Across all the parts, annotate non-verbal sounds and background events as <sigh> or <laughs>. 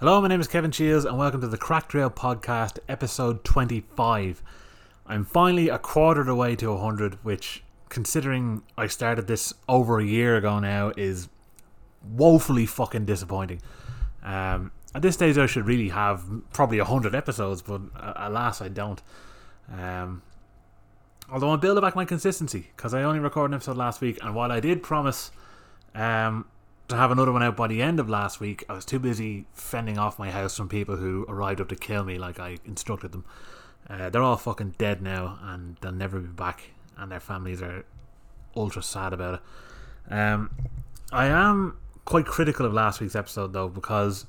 Hello, my name is Kevin Shields, and welcome to the Crack Trail Podcast, episode 25. I'm finally a quarter of the way to 100, which, considering I started this over a year ago now, is woefully fucking disappointing. Um, at this stage, I should really have probably 100 episodes, but uh, alas, I don't. Um, although I'm building back my consistency, because I only recorded an episode last week, and while I did promise um, to have another one out by the end of last week, I was too busy fending off my house from people who arrived up to kill me like I instructed them. Uh, they're all fucking dead now and they'll never be back, and their families are ultra sad about it. Um, I am quite critical of last week's episode though because.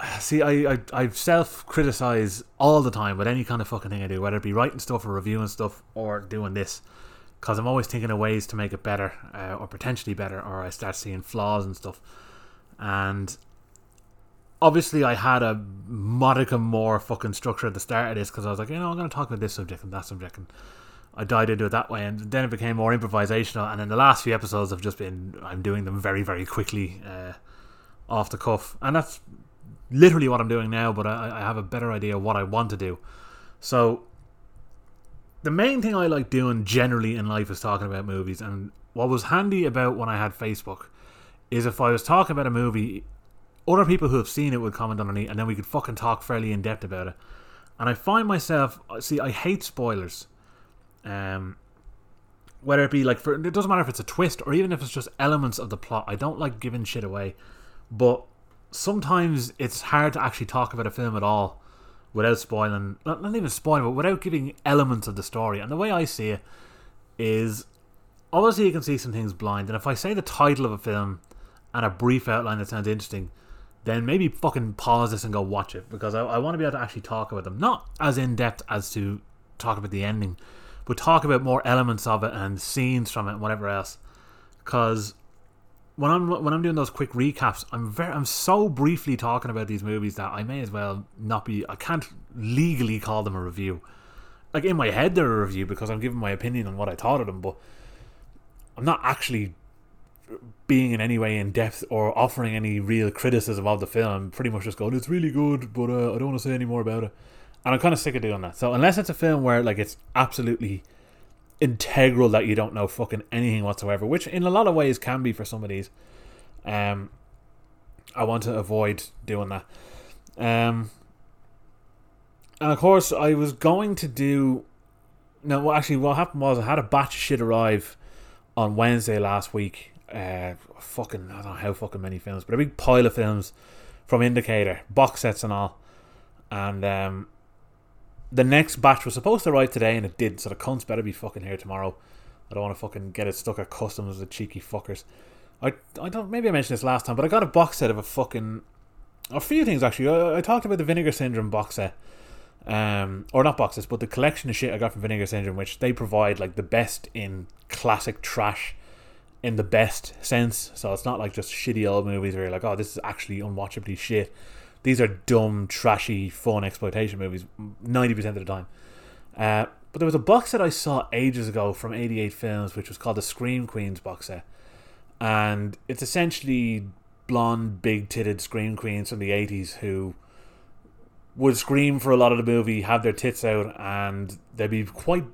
<sighs> See, I, I, I self criticize all the time with any kind of fucking thing I do, whether it be writing stuff or reviewing stuff or doing this because I'm always thinking of ways to make it better uh, or potentially better, or I start seeing flaws and stuff. And obviously, I had a modicum more fucking structure at the start of this because I was like, you know, I'm going to talk about this subject and that subject, and I died into it that way. And then it became more improvisational. And then the last few episodes have just been I'm doing them very, very quickly uh, off the cuff, and that's literally what I'm doing now. But I, I have a better idea of what I want to do. So the main thing I like doing generally in life is talking about movies. And what was handy about when I had Facebook is if I was talking about a movie, other people who have seen it would comment underneath, and then we could fucking talk fairly in depth about it. And I find myself, see, I hate spoilers. Um, whether it be like for it doesn't matter if it's a twist or even if it's just elements of the plot. I don't like giving shit away, but sometimes it's hard to actually talk about a film at all without spoiling, not, not even spoiling, but without giving elements of the story. And the way I see it is obviously you can see some things blind. And if I say the title of a film and a brief outline that sounds interesting, then maybe fucking pause this and go watch it because I, I want to be able to actually talk about them. Not as in depth as to talk about the ending, but talk about more elements of it and scenes from it and whatever else. Because when I'm when I'm doing those quick recaps, I'm very I'm so briefly talking about these movies that I may as well not be. I can't legally call them a review. Like in my head, they're a review because I'm giving my opinion on what I thought of them, but I'm not actually being in any way in depth or offering any real criticism of the film. I'm pretty much just going, it's really good, but uh, I don't want to say any more about it. And I'm kind of sick of doing that. So unless it's a film where like it's absolutely integral that you don't know fucking anything whatsoever, which in a lot of ways can be for some of these. Um, I want to avoid doing that. Um, and of course, I was going to do. No, actually, what happened was I had a batch of shit arrive on Wednesday last week. Uh, fucking, I don't know how fucking many films, but a big pile of films from Indicator, box sets and all. And um, the next batch was supposed to arrive today and it did, so the cunts better be fucking here tomorrow. I don't want to fucking get it stuck at customs, with the cheeky fuckers. I, I don't, maybe I mentioned this last time, but I got a box set of a fucking. A few things actually. I, I talked about the Vinegar Syndrome box set. Um, or not boxes, but the collection of shit I got from Vinegar Syndrome, which they provide like the best in classic trash in the best sense. So it's not like just shitty old movies where you're like, oh, this is actually unwatchably shit these are dumb, trashy, fun exploitation movies 90% of the time. Uh, but there was a box set I saw ages ago from 88 Films, which was called the Scream Queens box set. And it's essentially blonde, big titted Scream Queens from the 80s who would scream for a lot of the movie, have their tits out, and there'd be quite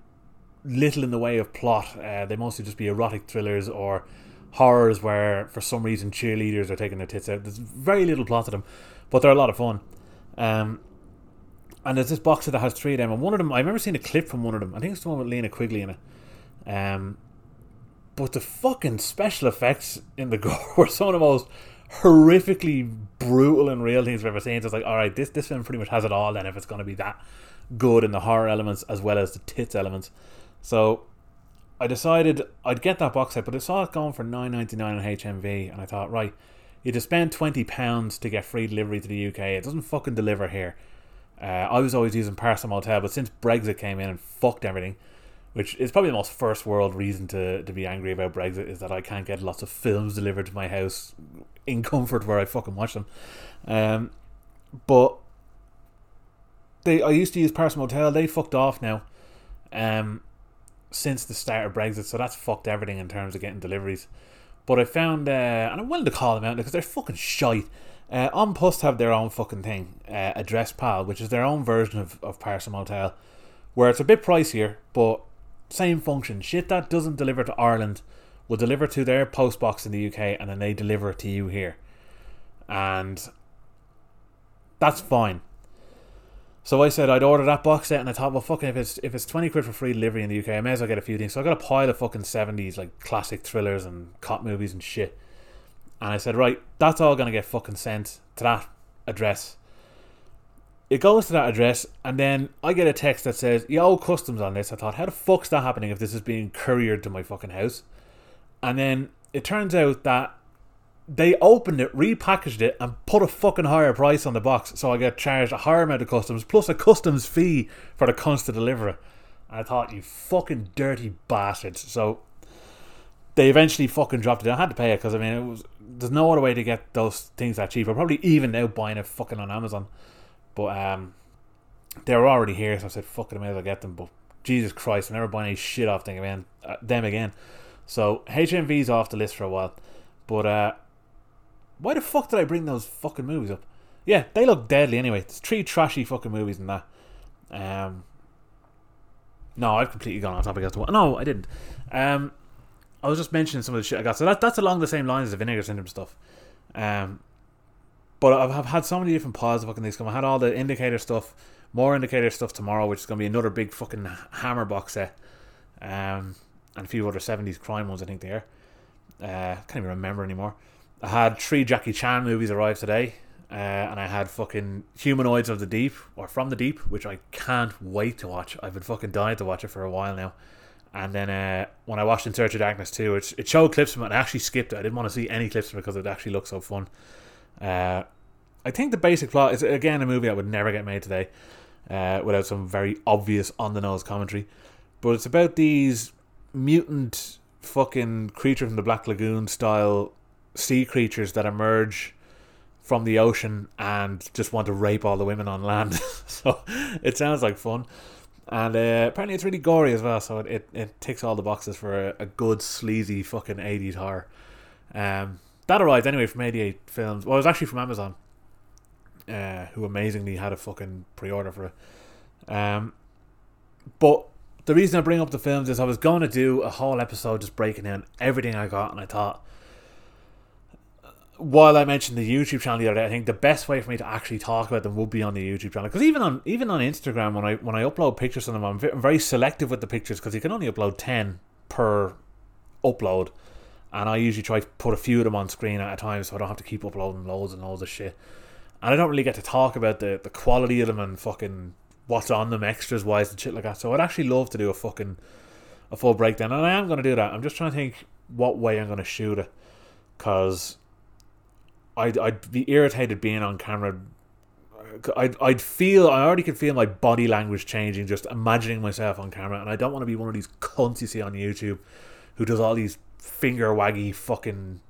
little in the way of plot. Uh, they mostly just be erotic thrillers or horrors where, for some reason, cheerleaders are taking their tits out. There's very little plot to them but they're a lot of fun. Um, and there's this box that has three of them, and one of them I remember seeing a clip from one of them. I think it's the one with Linnea Quigley in it. Um, but the fucking special effects in the <laughs> gore were some of the most horrifically brutal and real things I've ever seen. So it's like, all right, this this film pretty much has it all. Then if it's going to be that good in the horror elements as well as the tits elements, so I decided I'd get that box set, but I saw it going for nine ninety nine on HMV, and I thought, right, you just spend twenty pounds to get free delivery to the UK. It doesn't fucking deliver here. Uh, I was always using Parcel Motel, but since Brexit came in and fucked everything, which is probably the most first world reason to, to be angry about Brexit, is that I can't get lots of films delivered to my house in comfort where I fucking watch them. Um, but they, I used to use Parcel Motel. They fucked off now. Um, since the start of Brexit, so that's fucked everything in terms of getting deliveries. But I found, uh, and I'm willing to call them out because they're fucking shite. Uh, An Post have their own fucking thing, uh, Address Pal, which is their own version of, of Parcel Motel, where it's a bit pricier, but same function. Shit that doesn't deliver to Ireland will deliver to their post box in the UK and then they deliver it to you here. And that's fine. So I said I'd order that box set, and I thought, well, fucking, if it's if it's twenty quid for free delivery in the UK, I may as well get a few things. So I got a pile of fucking seventies like classic thrillers and cop movies and shit. And I said, right, that's all gonna get fucking sent to that address. It goes to that address, and then I get a text that says, "You owe customs on this." I thought, how the fuck's that happening if this is being couriered to my fucking house? And then it turns out that they opened it, repackaged it, and put a fucking higher price on the box. So I get charged a higher amount of customs plus a customs fee for the cunts to deliver it. I thought, you fucking dirty bastards. So they eventually fucking dropped it. I had to pay it because I mean, it was there's no other way to get those things that cheap. I'm probably even now buying it fucking on Amazon, but um, they were already here, so I said, "Fuck it, I may as well get them." But Jesus Christ, I'm never buying any shit off them again. Uh, them again. So HMV's off the list for a while, but uh, why the fuck did I bring those fucking movies up? Yeah, they look deadly anyway. There's three trashy fucking movies in that. Um, no, I've completely gone off topic as to what. No, I didn't. Um, I was just mentioning some of the shit I got. So that that's along the same lines as the Vinegar Syndrome stuff. Um, but I've, I've had so many different of fucking things come. I had all the indicator stuff, more indicator stuff tomorrow, which is going to be another big fucking hammer box set. Um, and a few other 70s crime ones, I think they are. Uh, can't even remember anymore. I had three Jackie Chan movies arrive today, uh, and I had fucking Humanoids of the Deep or From the Deep, which I can't wait to watch. I've been fucking dying to watch it for a while now. And then uh, when I watched In Search of Darkness too, it, it showed clips from it. I actually skipped it. I didn't want to see any clips from it because it actually looked so fun. Uh, I think the basic plot is again a movie that would never get made today uh, without some very obvious on the nose commentary. But it's about these mutant fucking creature from the Black Lagoon style sea creatures that emerge from the ocean and just want to rape all the women on land. <laughs> so it sounds like fun. And uh, apparently it's really gory as well, so it, it, it ticks all the boxes for a, a good sleazy fucking 80s horror. Um, that arrived anyway from 88 Films. Well, it was actually from Amazon, uh, who amazingly had a fucking pre order for it. Um, but the reason I bring up the films is I was going to do a whole episode just breaking down everything I got, and I thought while I mentioned the YouTube channel the other day, I think the best way for me to actually talk about them would be on the YouTube channel. Because even on even on Instagram, when I when I upload pictures on them, I'm very selective with the pictures because you can only upload ten per upload, and I usually try to put a few of them on screen at a time, so I don't have to keep uploading loads and loads of shit. And I don't really get to talk about the the quality of them and fucking what's on them, extras wise and shit like that. So I'd actually love to do a fucking a full breakdown, and I am going to do that. I'm just trying to think what way I'm going to shoot it, because I'd, I'd be irritated being on camera. I'd, I'd feel, I already could feel my body language changing just imagining myself on camera. And I don't want to be one of these cunts you see on YouTube who does all these finger waggy fucking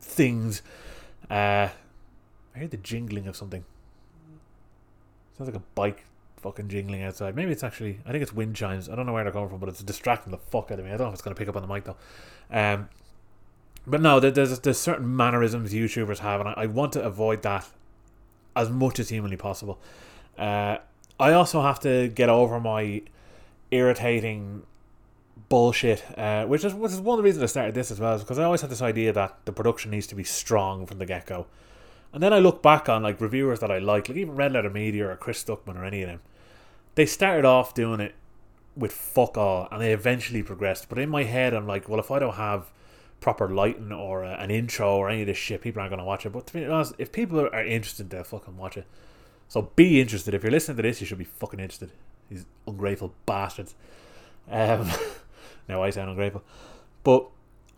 things. Uh, I heard the jingling of something. Sounds like a bike fucking jingling outside. Maybe it's actually, I think it's wind chimes. I don't know where they're coming from, but it's distracting the fuck out of me. I don't know if it's going to pick up on the mic though. Um, but no, there's there's certain mannerisms YouTubers have, and I, I want to avoid that as much as humanly possible. Uh, I also have to get over my irritating bullshit, uh, which is which is one of the reasons I started this as well, because I always had this idea that the production needs to be strong from the get go. And then I look back on like reviewers that I like, like even Red Letter Media or Chris Stuckmann or any of them. They started off doing it with fuck all, and they eventually progressed. But in my head, I'm like, well, if I don't have proper lighting or uh, an intro or any of this shit, people aren't going to watch it. But to be honest, if people are interested, they'll fucking watch it. So be interested. If you're listening to this, you should be fucking interested. These ungrateful bastards. Um, <laughs> now I sound ungrateful, but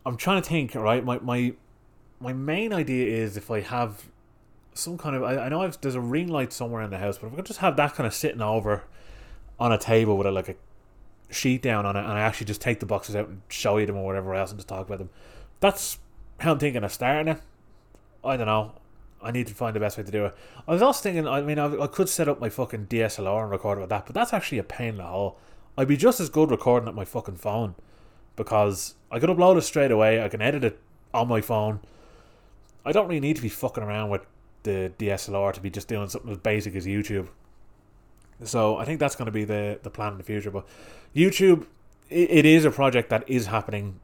I'm trying to think. Right, my my my main idea is if I have some kind of I, I know I've, there's a ring light somewhere in the house, but if I could just have that kind of sitting over on a table with a, like a sheet down on it, and I actually just take the boxes out and show you them or whatever else, and just talk about them. That's how I'm thinking of starting it. I don't know. I need to find the best way to do it. I was also thinking, I mean, I, I could set up my fucking DSLR and record with that, but that's actually a pain in the hole. I'd be just as good recording at my fucking phone because I could upload it straight away. I can edit it on my phone. I don't really need to be fucking around with the DSLR to be just doing something as basic as YouTube. So I think that's going to be the the plan in the future. But YouTube, it, it is a project that is happening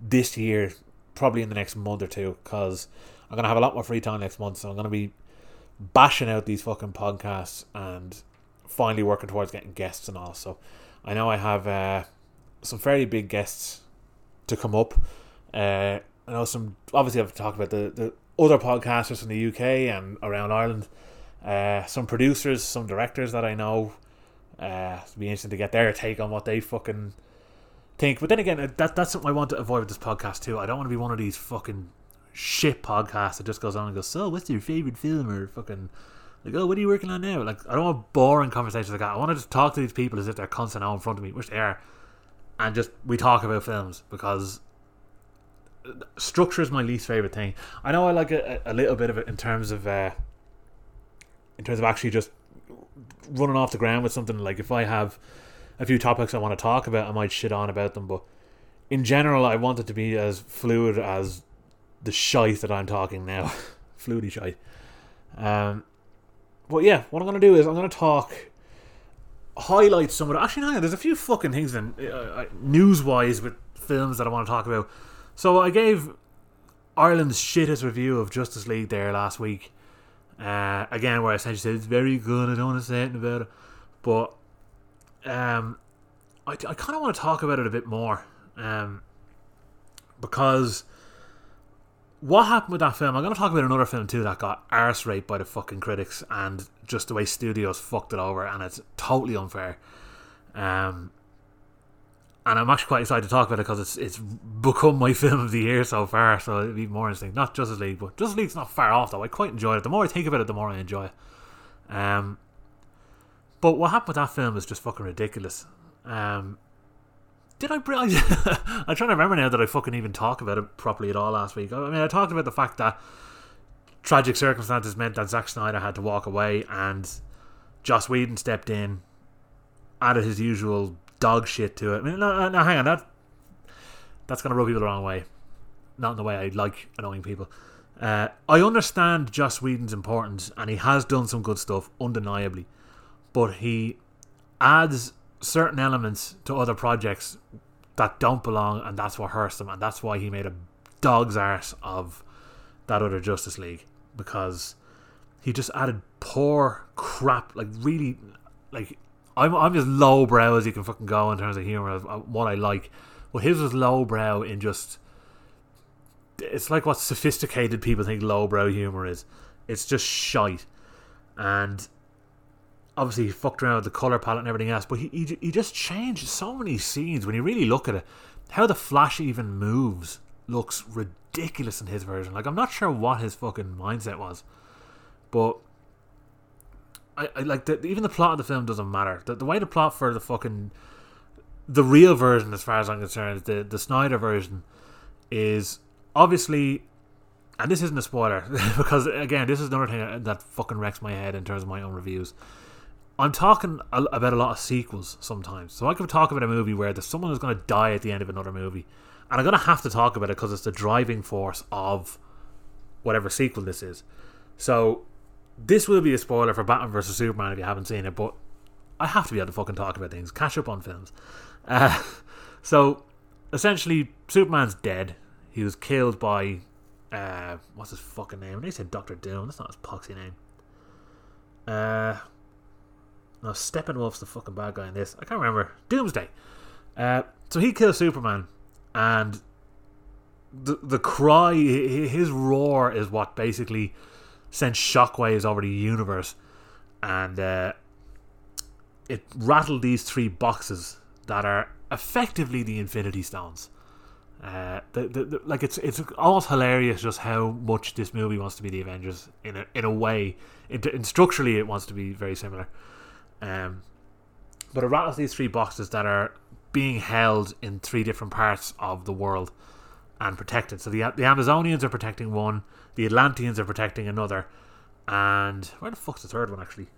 this year, probably in the next month or two, because I'm going to have a lot more free time next month. So I'm going to be bashing out these fucking podcasts and finally working towards getting guests and all. So I know I have uh, some fairly big guests to come up. Uh, I know some. Obviously, I've talked about the, the other podcasters from the UK and around Ireland. Uh, some producers, some directors that I know. Uh, it'd be interesting to get their take on what they fucking think. But then again, uh, that that's something I want to avoid with this podcast too. I don't want to be one of these fucking shit podcasts that just goes on and goes, "So, what's your favorite film?" or fucking like, "Oh, what are you working on now?" Like, I don't want boring conversations like that. I want to just talk to these people as if they're constant now in front of me, which they are, and just we talk about films because structure is my least favorite thing. I know I like a, a little bit of it in terms of uh, in terms of actually just running off the ground with something. Like if I have a few topics I want to talk about, I might shit on about them. But in general, I want it to be as fluid as the shite that I'm talking now, <laughs> fluidy shite. Um, but yeah, what I'm gonna do is I'm gonna talk highlight some of the. Actually, no, there's a few fucking things in uh, uh news wise with films that I want to talk about. So I gave Ireland's shittest review of Justice League there last week. Uh, again, where I essentially said it's very good. I don't want to say anything about it, but um, I, I kind of want to talk about it a bit more, um, because what happened with that film? I'm going to talk about another film too that got arse raped by the fucking critics and just the way studios fucked it over, and it's totally unfair. Um, and I'm actually quite excited to talk about it because it's it's become my film of the year so far. So it'd be more interesting. Not Justice League, but Justice League's not far off though. I quite enjoyed it. The more I think about it, the more I enjoy it. Um, but what happened with that film is just fucking ridiculous. Um, did I? <laughs> I'm trying to remember now that I fucking even talk about it properly at all last week. I mean, I talked about the fact that tragic circumstances meant that Zack Snyder had to walk away, and Joss Whedon stepped in, added his usual dog shit to it. I mean, no, no, hang on, that that's gonna rub people the wrong way. Not in the way I like annoying people. Uh, I understand Joss Whedon's importance, and he has done some good stuff, undeniably. But he adds certain elements to other projects that don't belong, and that's what hurts them, and that's why he made a dog's arse of that other Justice League because he just added poor crap, like really, like I'm I'm as lowbrow as you can fucking go in terms of humor of what I like. Well, his was lowbrow in just. It's like what sophisticated people think lowbrow humor is. It's just shite, and obviously he fucked around with the color palette and everything else. But he he, he just changed so many scenes when you really look at it. How the Flash even moves looks ridiculous in his version. Like I'm not sure what his fucking mindset was, but I, I like the, even the plot of the film doesn't matter. The, the way the plot for the fucking the real version, as far as I'm concerned, the the Snyder version is obviously, and this isn't a spoiler <laughs> because again, this is another thing that fucking wrecks my head in terms of my own reviews. I'm talking about a lot of sequels sometimes, so I could talk about a movie where there's someone who's going to die at the end of another movie, and I'm going to have to talk about it because it's the driving force of whatever sequel this is. So this will be a spoiler for Batman vs Superman if you haven't seen it, but I have to be able to fucking talk about things. Catch up on films. Uh, <laughs> so essentially, Superman's dead. He was killed by uh, what's his fucking name? They said Doctor Doom. That's not his poxy name. Uh, no, Steppenwolf's the fucking bad guy in this. I can't remember. Doomsday. Uh, so he kills Superman, and the the cry, his roar, is what basically sent shockwaves over the universe, and uh, it rattled these three boxes that are effectively the Infinity Stones. Uh, the, the, the, like it's it's almost hilarious just how much this movie wants to be the Avengers in a in a way. In structurally, it wants to be very similar. Um, but it rattles these three boxes that are being held in three different parts of the world and protected. So the the Amazonians are protecting one, the Atlanteans are protecting another, and where the fuck's the third one actually?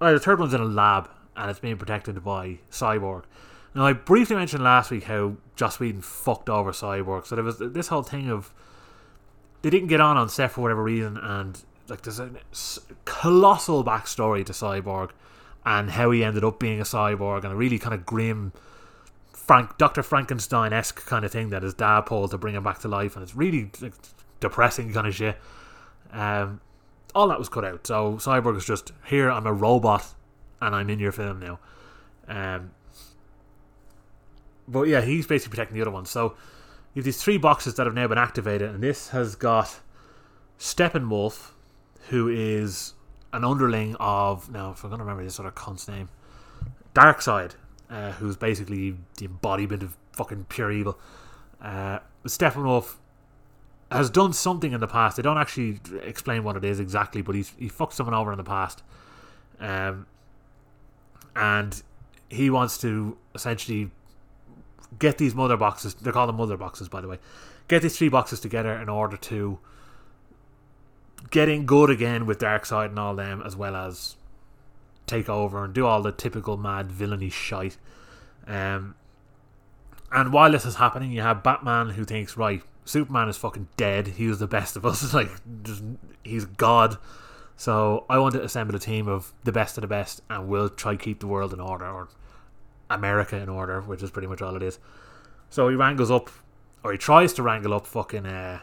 Oh, the third one's in a lab and it's being protected by Cyborg. Now I briefly mentioned last week how Joss Whedon fucked over Cyborg, so there was this whole thing of they didn't get on on set for whatever reason, and like there's a colossal backstory to Cyborg and how he ended up being a cyborg and a really kind of grim Frank Dr. Frankenstein esque kind of thing that his dad pulled to bring him back to life, and it's really depressing kind of shit. Um, all that was cut out. So Cyborg is just here. I'm a robot, and I'm in your film now. Um, but yeah, he's basically protecting the other one. So you have these three boxes that have now been activated, and this has got Steppenwolf, who is an underling of now if I'm gonna remember this sort of cunt's name, Darkseid, uh, who's basically the embodiment of fucking pure evil. Uh, Steppenwolf has done something in the past. They don't actually explain what it is exactly, but he's he fucked someone over in the past, um, and he wants to essentially get these mother boxes. They're called the mother boxes, by the way. Get these three boxes together in order to getting good again with Darkseid and all them, as well as take over and do all the typical mad villainy shite. Um, and while this is happening, you have Batman who thinks, right, Superman is fucking dead. He was the best of us. <laughs> like, just, he's God. So I want to assemble a team of the best of the best, and we'll try keep the world in order, or America in order, which is pretty much all it is. So he wrangles up, or he tries to wrangle up fucking uh,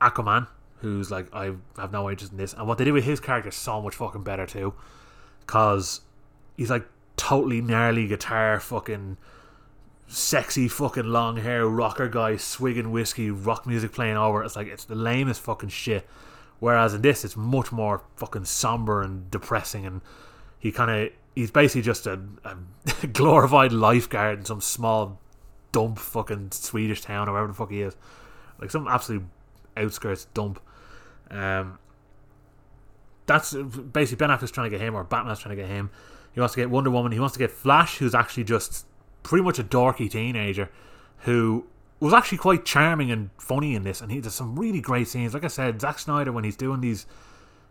Aquaman, who's like, I have no interest in this. And what they do with his character is so much fucking better too. Because he's like totally gnarly guitar, fucking sexy fucking long hair rocker guy swigging whiskey, rock music playing over. It's like, it's the lamest fucking shit. Whereas in this, it's much more fucking somber and depressing. And he kind of, he's basically just a, a <laughs> glorified lifeguard in some small dump fucking Swedish town or wherever the fuck he is. Like some absolute outskirts dump. Um, that's basically Ben Affleck's trying to get him, or Batman's trying to get him. He wants to get Wonder Woman. He wants to get Flash, who's actually just pretty much a dorky teenager who was actually quite charming and funny in this. And he does some really great scenes. Like I said, Zack Snyder, when he's doing these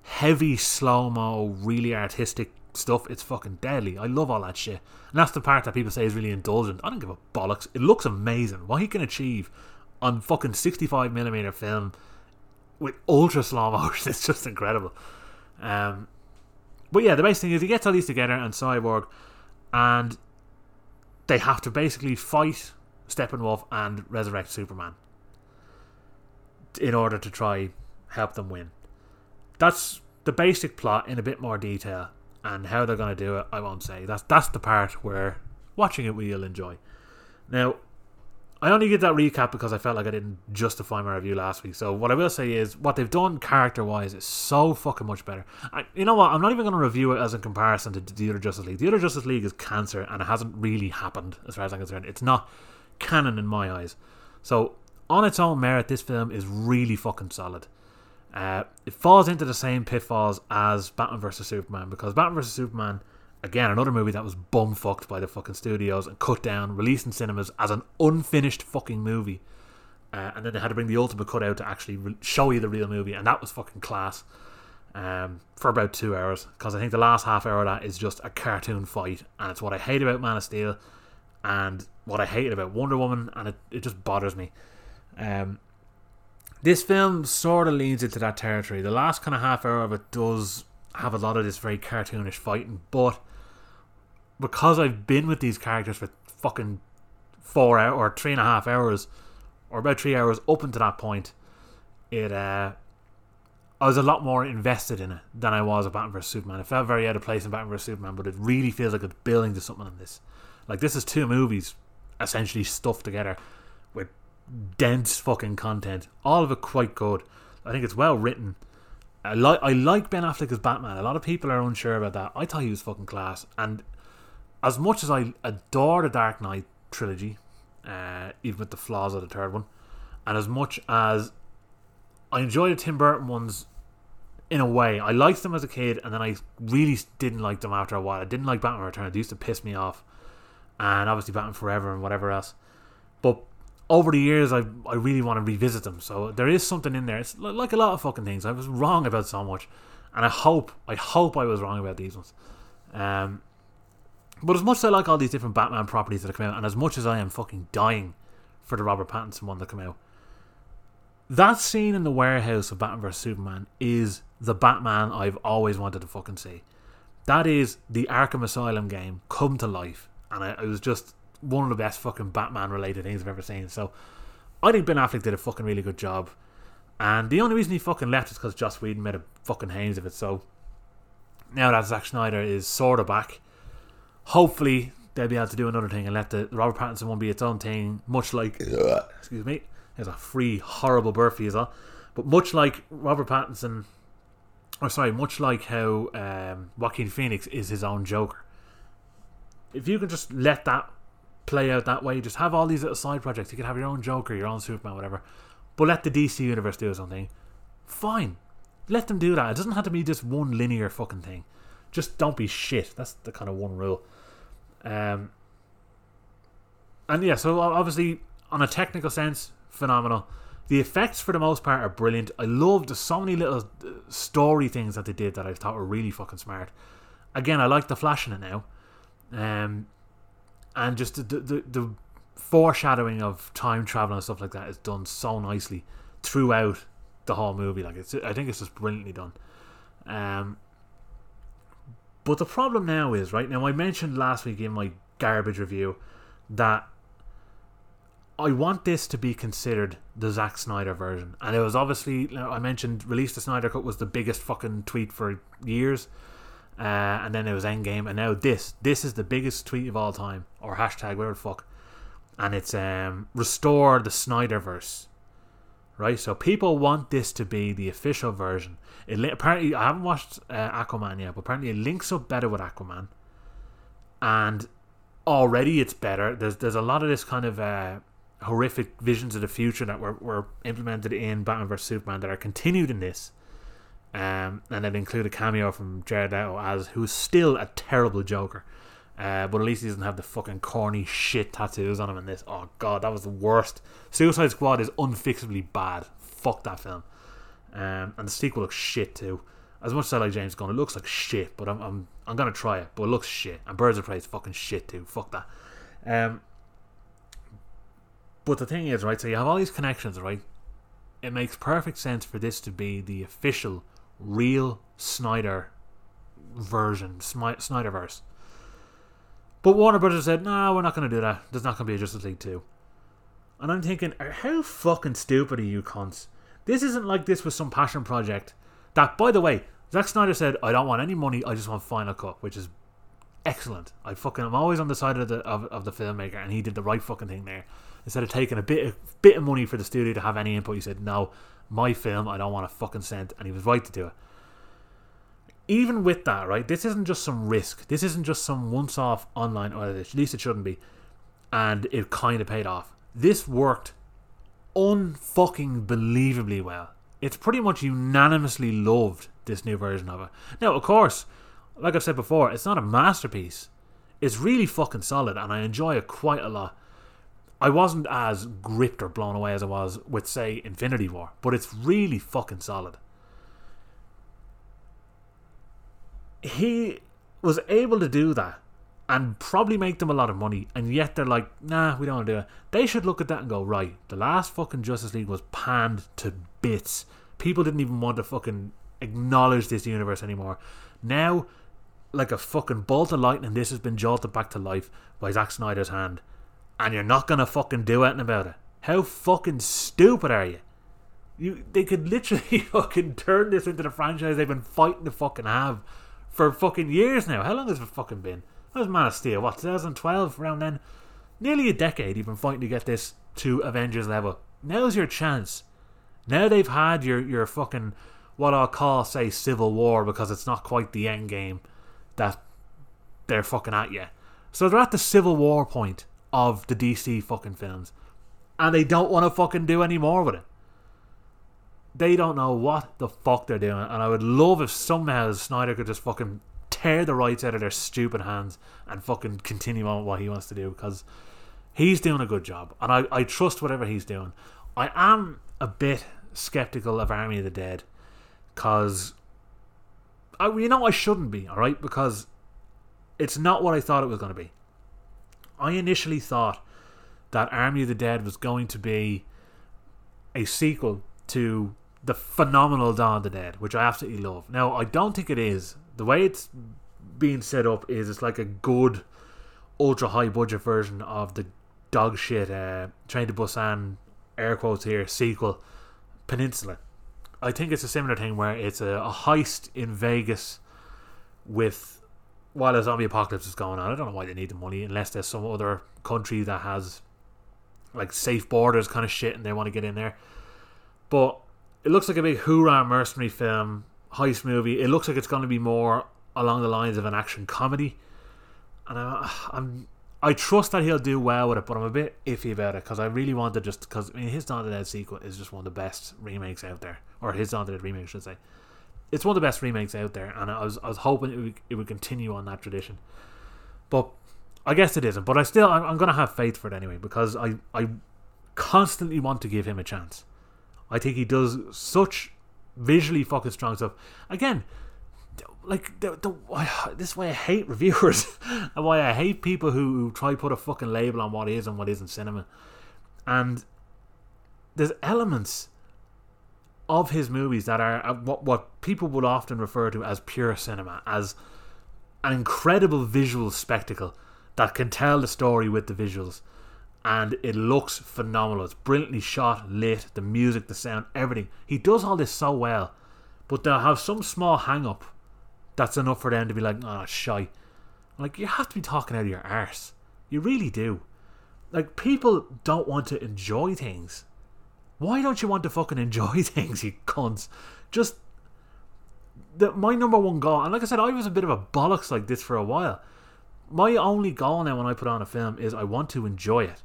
heavy slow mo, really artistic stuff, it's fucking deadly. I love all that shit. And that's the part that people say is really indulgent. I don't give a bollocks. It looks amazing. What he can achieve on fucking 65mm film with ultra slow motion. <laughs> It's just incredible. Um, but yeah, the basic thing is he gets all these together and Cyborg, and they have to basically fight Steppenwolf and resurrect Superman in order to try help them win. That's the basic plot in a bit more detail, and how they're going to do it, I won't say. That's that's the part where watching it we will enjoy. Now, I only did that recap because I felt like I didn't justify my review last week. So what I will say is what they've done character wise is so fucking much better. I, you know what? I'm not even going to review it as a comparison to the other Justice League. The other Justice League is cancer and it hasn't really happened as far as I'm concerned. It's not canon in my eyes. So on its own merit, this film is really fucking solid. Uh, it falls into the same pitfalls as Batman vs Superman because Batman vs Superman again, another movie that was bum fucked by the fucking studios and cut down, released in cinemas as an unfinished fucking movie. Uh, and then they had to bring the ultimate cut out to actually re- show you the real movie, and that was fucking class um, for about two hours. Because I think the last half hour of that is just a cartoon fight, and it's what I hate about Man of Steel, and what I hated about Wonder Woman, and it, it just bothers me. Um, this film sort of leans into that territory. The last kind of half hour of it does have a lot of this very cartoonish fighting, but because I've been with these characters for fucking four hours or three and a half hours, or about three hours up until that point, it uh, I was a lot more invested in it than I was at Batman vs Superman. It felt very out of place in Batman vs Superman, but it really feels like it's building to something in this. Like this is two movies essentially stuffed together with dense fucking content. All of it quite good. I think it's well written. I like I like Ben Affleck as Batman. A lot of people are unsure about that. I thought he was fucking class, and as much as I adore the Dark Knight trilogy, uh, even with the flaws of the third one, and as much as I enjoy the Tim Burton ones in a way, I liked them as a kid, and then I really didn't like them after a while. I didn't like Batman Returns; it used to piss me off, and obviously Batman Forever and whatever else. But over the years, I I really want to revisit them. So there is something in there. It's like a lot of fucking things. I was wrong about so much, and I hope I hope I was wrong about these ones. Um, but as much as I like all these different Batman properties that have come out, and as much as I am fucking dying for the Robert Pattinson one that come out, That scene in the warehouse of Batman vs Superman is the Batman I've always wanted to fucking see. That is the Arkham Asylum game come to life, and it was just one of the best fucking Batman related things I've ever seen. So I think Ben Affleck did a fucking really good job. And the only reason he fucking left is because Joss Whedon made a fucking hames of it. So now that Zack Snyder is sort of back, hopefully they'll be able to do another thing and let the Robert Pattinson one be its own thing, much like excuse me, there's a free horrible burpee as well. But much like Robert Pattinson, or sorry, much like how um, Joaquin Phoenix is his own Joker. If you can just let that play out that way, just have all these little side projects. You can have your own Joker, your own Superman, whatever. But let the DC universe do something. Fine, let them do that. It doesn't have to be just one linear fucking thing. Just don't be shit. That's the kind of one rule. Um, and yeah, so obviously, on a technical sense, phenomenal. The effects, for the most part, are brilliant. I loved so many little uh, story things that they did that I thought were really fucking smart. Again, I like the flash in it now, um, and just the, the the foreshadowing of time travel and stuff like that is done so nicely throughout the whole movie. Like it's, I think it's just brilliantly done. Um, but the problem now is right now. I mentioned last week in my garbage review that I want this to be considered the Zack Snyder version, and it was obviously I mentioned release the Snyder Cut was the biggest fucking tweet for years, uh, and then it was Endgame, and now this this is the biggest tweet of all time or hashtag whatever the fuck, and it's um restore the Snyderverse, right? So people want this to be the official version. It apparently I haven't watched uh, Aquaman yet, but apparently it links up better with Aquaman, and already it's better. There's there's a lot of this kind of. Uh, horrific visions of the future that were, were implemented in Batman vs Superman that are continued in this. Um, and then include a cameo from Jared Leto as who's still a terrible Joker. Uh, but at least he doesn't have the fucking corny shit tattoos on him in this. Oh god, that was the worst. Suicide Squad is unfixably bad. Fuck that film. Um, and the sequel looks shit too. As much as I like James Gunn, it looks like shit. But I'm I'm, I'm gonna try it. But it looks shit. And Birds of Prey is fucking shit too. Fuck that. Um, but the thing is, right, so you have all these connections, right? It makes perfect sense for this to be the official, real Snyder version, Snyderverse. But Warner Brothers said, no, we're not going to do that. There's not going to be a Justice League 2. And I'm thinking, uh, how fucking stupid are you cunts? This isn't like this was some passion project. That, by the way, Zack Snyder said, I don't want any money, I just want Final Cut, which is excellent. I fucking, I'm always on the side of the, of, of the filmmaker, and he did the right fucking thing there instead of taking a bit of, bit of money for the studio to have any input, he said, "No, my film, I don't want a fucking cent," and he was right to do it. Even with that, right, this isn't just some risk. This isn't just some once-off online, or at least it shouldn't be, and it kind of paid off. This worked unfucking believably well. It's pretty much unanimously loved this new version of it. Now, of course, like I've said before, it's not a masterpiece. It's really fucking solid, and I enjoy it quite a lot. I wasn't as gripped or blown away as I was with, say, Infinity War, but it's really fucking solid. He was able to do that and probably make them a lot of money, and yet they're like, nah, we don't want to do it. They should look at that and go, right, the last fucking Justice League was panned to bits. People didn't even want to fucking acknowledge this universe anymore. Now, like a fucking bolt of lightning, this has been jolted back to life by Zack Snyder's hand and you're not gonna fucking do anything about it. How fucking stupid are you? You they could literally <laughs> fucking turn this into the franchise they've been fighting to fucking have for fucking years now. How long has it fucking been? That was Man of Steel, what, 2012, around then? Nearly a decade you've been fighting to get this to Avengers level. Now's your chance. Now they've had your, your fucking, what I'll call, say, Civil War, because it's not quite the end game that they're fucking at yet. So they're at the Civil War point of the DC fucking films. And they don't want to fucking do any more with it. They don't know what the fuck they're doing. And I would love if somehow Snyder could just fucking tear the rights out of their stupid hands and fucking continue on with what he wants to do because he's doing a good job. And I, I trust whatever he's doing. I am a bit skeptical of Army of the Dead because I, you know I shouldn't be, alright? Because it's not what I thought it was going to be. I initially thought that Army of the Dead was going to be a sequel to the phenomenal Dawn of the Dead, which I absolutely love. Now, I don't think it is. The way it's being set up is it's like a good, ultra high budget version of the dog shit uh, Train to Busan, air quotes here, sequel, Peninsula. I think it's a similar thing where it's a, a heist in Vegas with while a zombie apocalypse is going on. I don't know why they need the money unless there's some other country that has like safe borders kind of shit and they want to get in there. But it looks like a big hoorah mercenary film, heist movie. It looks like it's going to be more along the lines of an action comedy, and I'm, I'm I trust that he'll do well with it, but I'm a bit iffy about it because I really want to just because I mean his Dawn Dead sequel is just one of the best remakes out there, or his Dawn Dead remake, I should say. It's one of the best remakes out there, and I was I was hoping it would, it would continue on that tradition, but I guess it isn't. But I still I'm, I'm gonna have faith for it anyway because I I constantly want to give him a chance. I think he does such visually fucking strong stuff. Again, like the, the <sighs> this way I hate <laughs> reviewers and why I hate people who, who try to put a fucking label on what is and what isn't cinema. And there's elements of his movies that are uh, what what people would often refer to as pure cinema, as an incredible visual spectacle that can tell the story with the visuals and it looks phenomenal. It's brilliantly shot, lit, the music, the sound, everything. He does all this so well, but they'll have some small hang up that's enough for them to be like, ah, oh, shy. Like, you have to be talking out of your arse. You really do. Like, people don't want to enjoy things. Why don't you want to fucking enjoy <laughs> things, you cunts? Just. The, my number one goal, and like I said, I was a bit of a bollocks like this for a while. My only goal now when I put on a film is I want to enjoy it.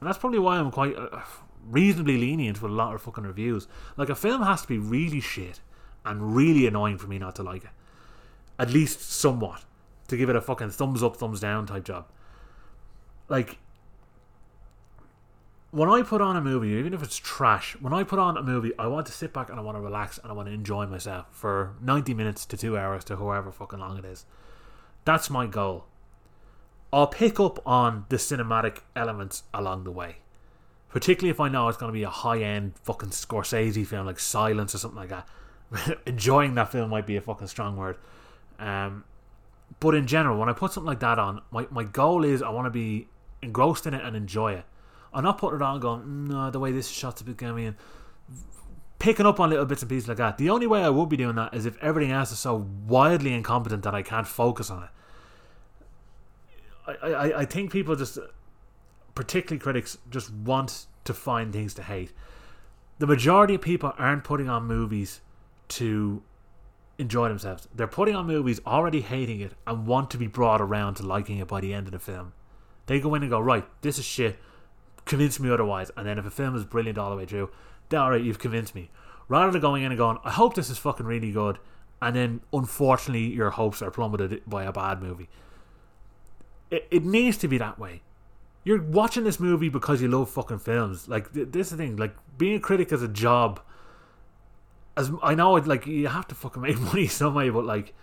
And that's probably why I'm quite uh, reasonably lenient with a lot of fucking reviews. Like, a film has to be really shit and really annoying for me not to like it. At least somewhat. To give it a fucking thumbs up, thumbs down type job. Like, when I put on a movie, even if it's trash, when I put on a movie, I want to sit back and I want to relax and I want to enjoy myself for 90 minutes to two hours to however fucking long it is. That's my goal. I'll pick up on the cinematic elements along the way. Particularly if I know it's going to be a high end fucking Scorsese film like Silence or something like that. <laughs> Enjoying that film might be a fucking strong word. Um, but in general, when I put something like that on, my, my goal is I want to be engrossed in it and enjoy it. I'm not putting it on going, no, the way this shot's a bit gammy and picking up on little bits and pieces like that. The only way I would be doing that is if everything else is so wildly incompetent that I can't focus on it. I, I, I think people just, particularly critics, just want to find things to hate. The majority of people aren't putting on movies to enjoy themselves. They're putting on movies already hating it and want to be brought around to liking it by the end of the film. They go in and go, right, this is shit. Convince me otherwise. And then if a film is brilliant all the way through, then alright, you've convinced me. Rather than going in and going, I hope this is fucking really good, and then unfortunately your hopes are plummeted by a bad movie. It, it needs to be that way. You're watching this movie because you love fucking films. Like this is the thing. Like being a critic is a job. As I know, like you have to fucking make <laughs> money some way, but like,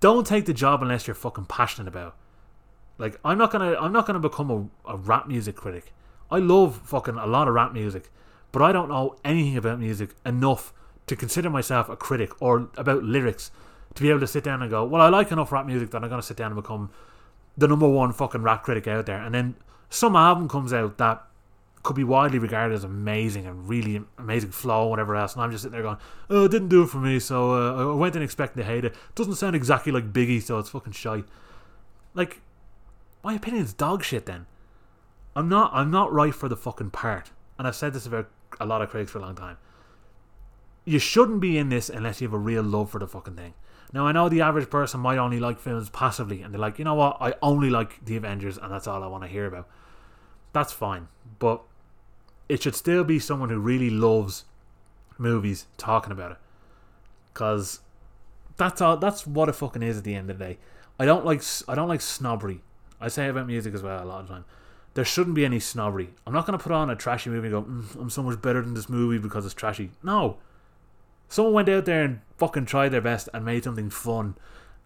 don't take the job unless you're fucking passionate about. Like I'm not gonna I'm not gonna become a, a rap music critic. I love fucking a lot of rap music, but I don't know anything about music enough to consider myself a critic or about lyrics to be able to sit down and go, well, I like enough rap music that I'm gonna sit down and become the number one fucking rap critic out there, and then some album comes out that could be widely regarded as amazing and really amazing flow whatever else, and I'm just sitting there going, "Oh, it didn't do it for me," so uh, I went in expecting to hate it. Doesn't sound exactly like Biggie, so it's fucking shy. Like, my opinion is dog shit. Then I'm not I'm not right for the fucking part, and I've said this about a lot of critics for a long time. You shouldn't be in this unless you have a real love for the fucking thing. Now I know the average person might only like films passively, and they're like, you know what, I only like the Avengers, and that's all I want to hear about. That's fine, but it should still be someone who really loves movies talking about it, because that's all. That's what it fucking is at the end of the day. I don't like I don't like snobbery. I say about music as well a lot of time. There shouldn't be any snobbery. I'm not going to put on a trashy movie and go, mm, I'm so much better than this movie because it's trashy. No, someone went out there and fucking tried their best and made something fun.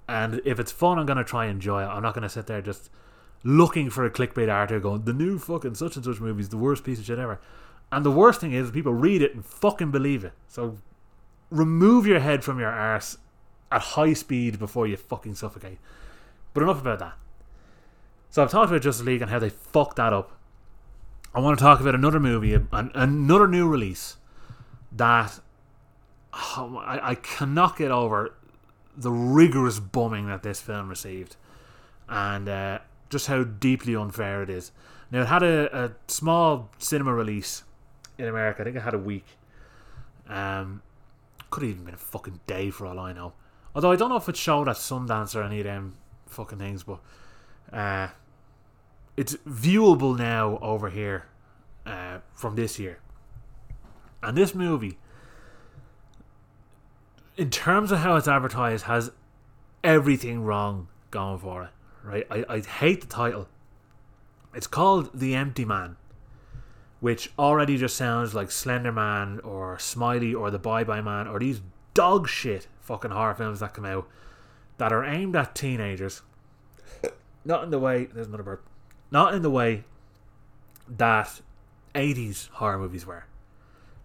And if it's fun, I'm gonna try and enjoy it. I'm not gonna sit there just looking for a clickbait article going, the new fucking such and such movie is the worst piece of shit ever. And the worst thing is, people read it and fucking believe it. So remove your head from your arse at high speed before you fucking suffocate. But enough about that. So I've talked about Justice League and how they fucked that up. I want to talk about another movie, an, another new release that oh, I, I cannot get over the rigorous bumming that this film received and uh, just how deeply unfair it is. Now, it had a, a small cinema release in America. I think it had a week. Um, could have even been a fucking day for all I know. Although I don't know if it showed at Sundance or any of them fucking things, but uh, it's viewable now over here uh, from this year. And this movie, in terms of how it's advertised, has everything wrong going for it. Right? I, I hate the title. It's called The Empty Man, which already just sounds like Slender Man or Smiley or The Bye Bye Man or these dog shit fucking horror films that come out that are aimed at teenagers. <laughs> Not in the way there's another bird. Not in the way that 80s horror movies were.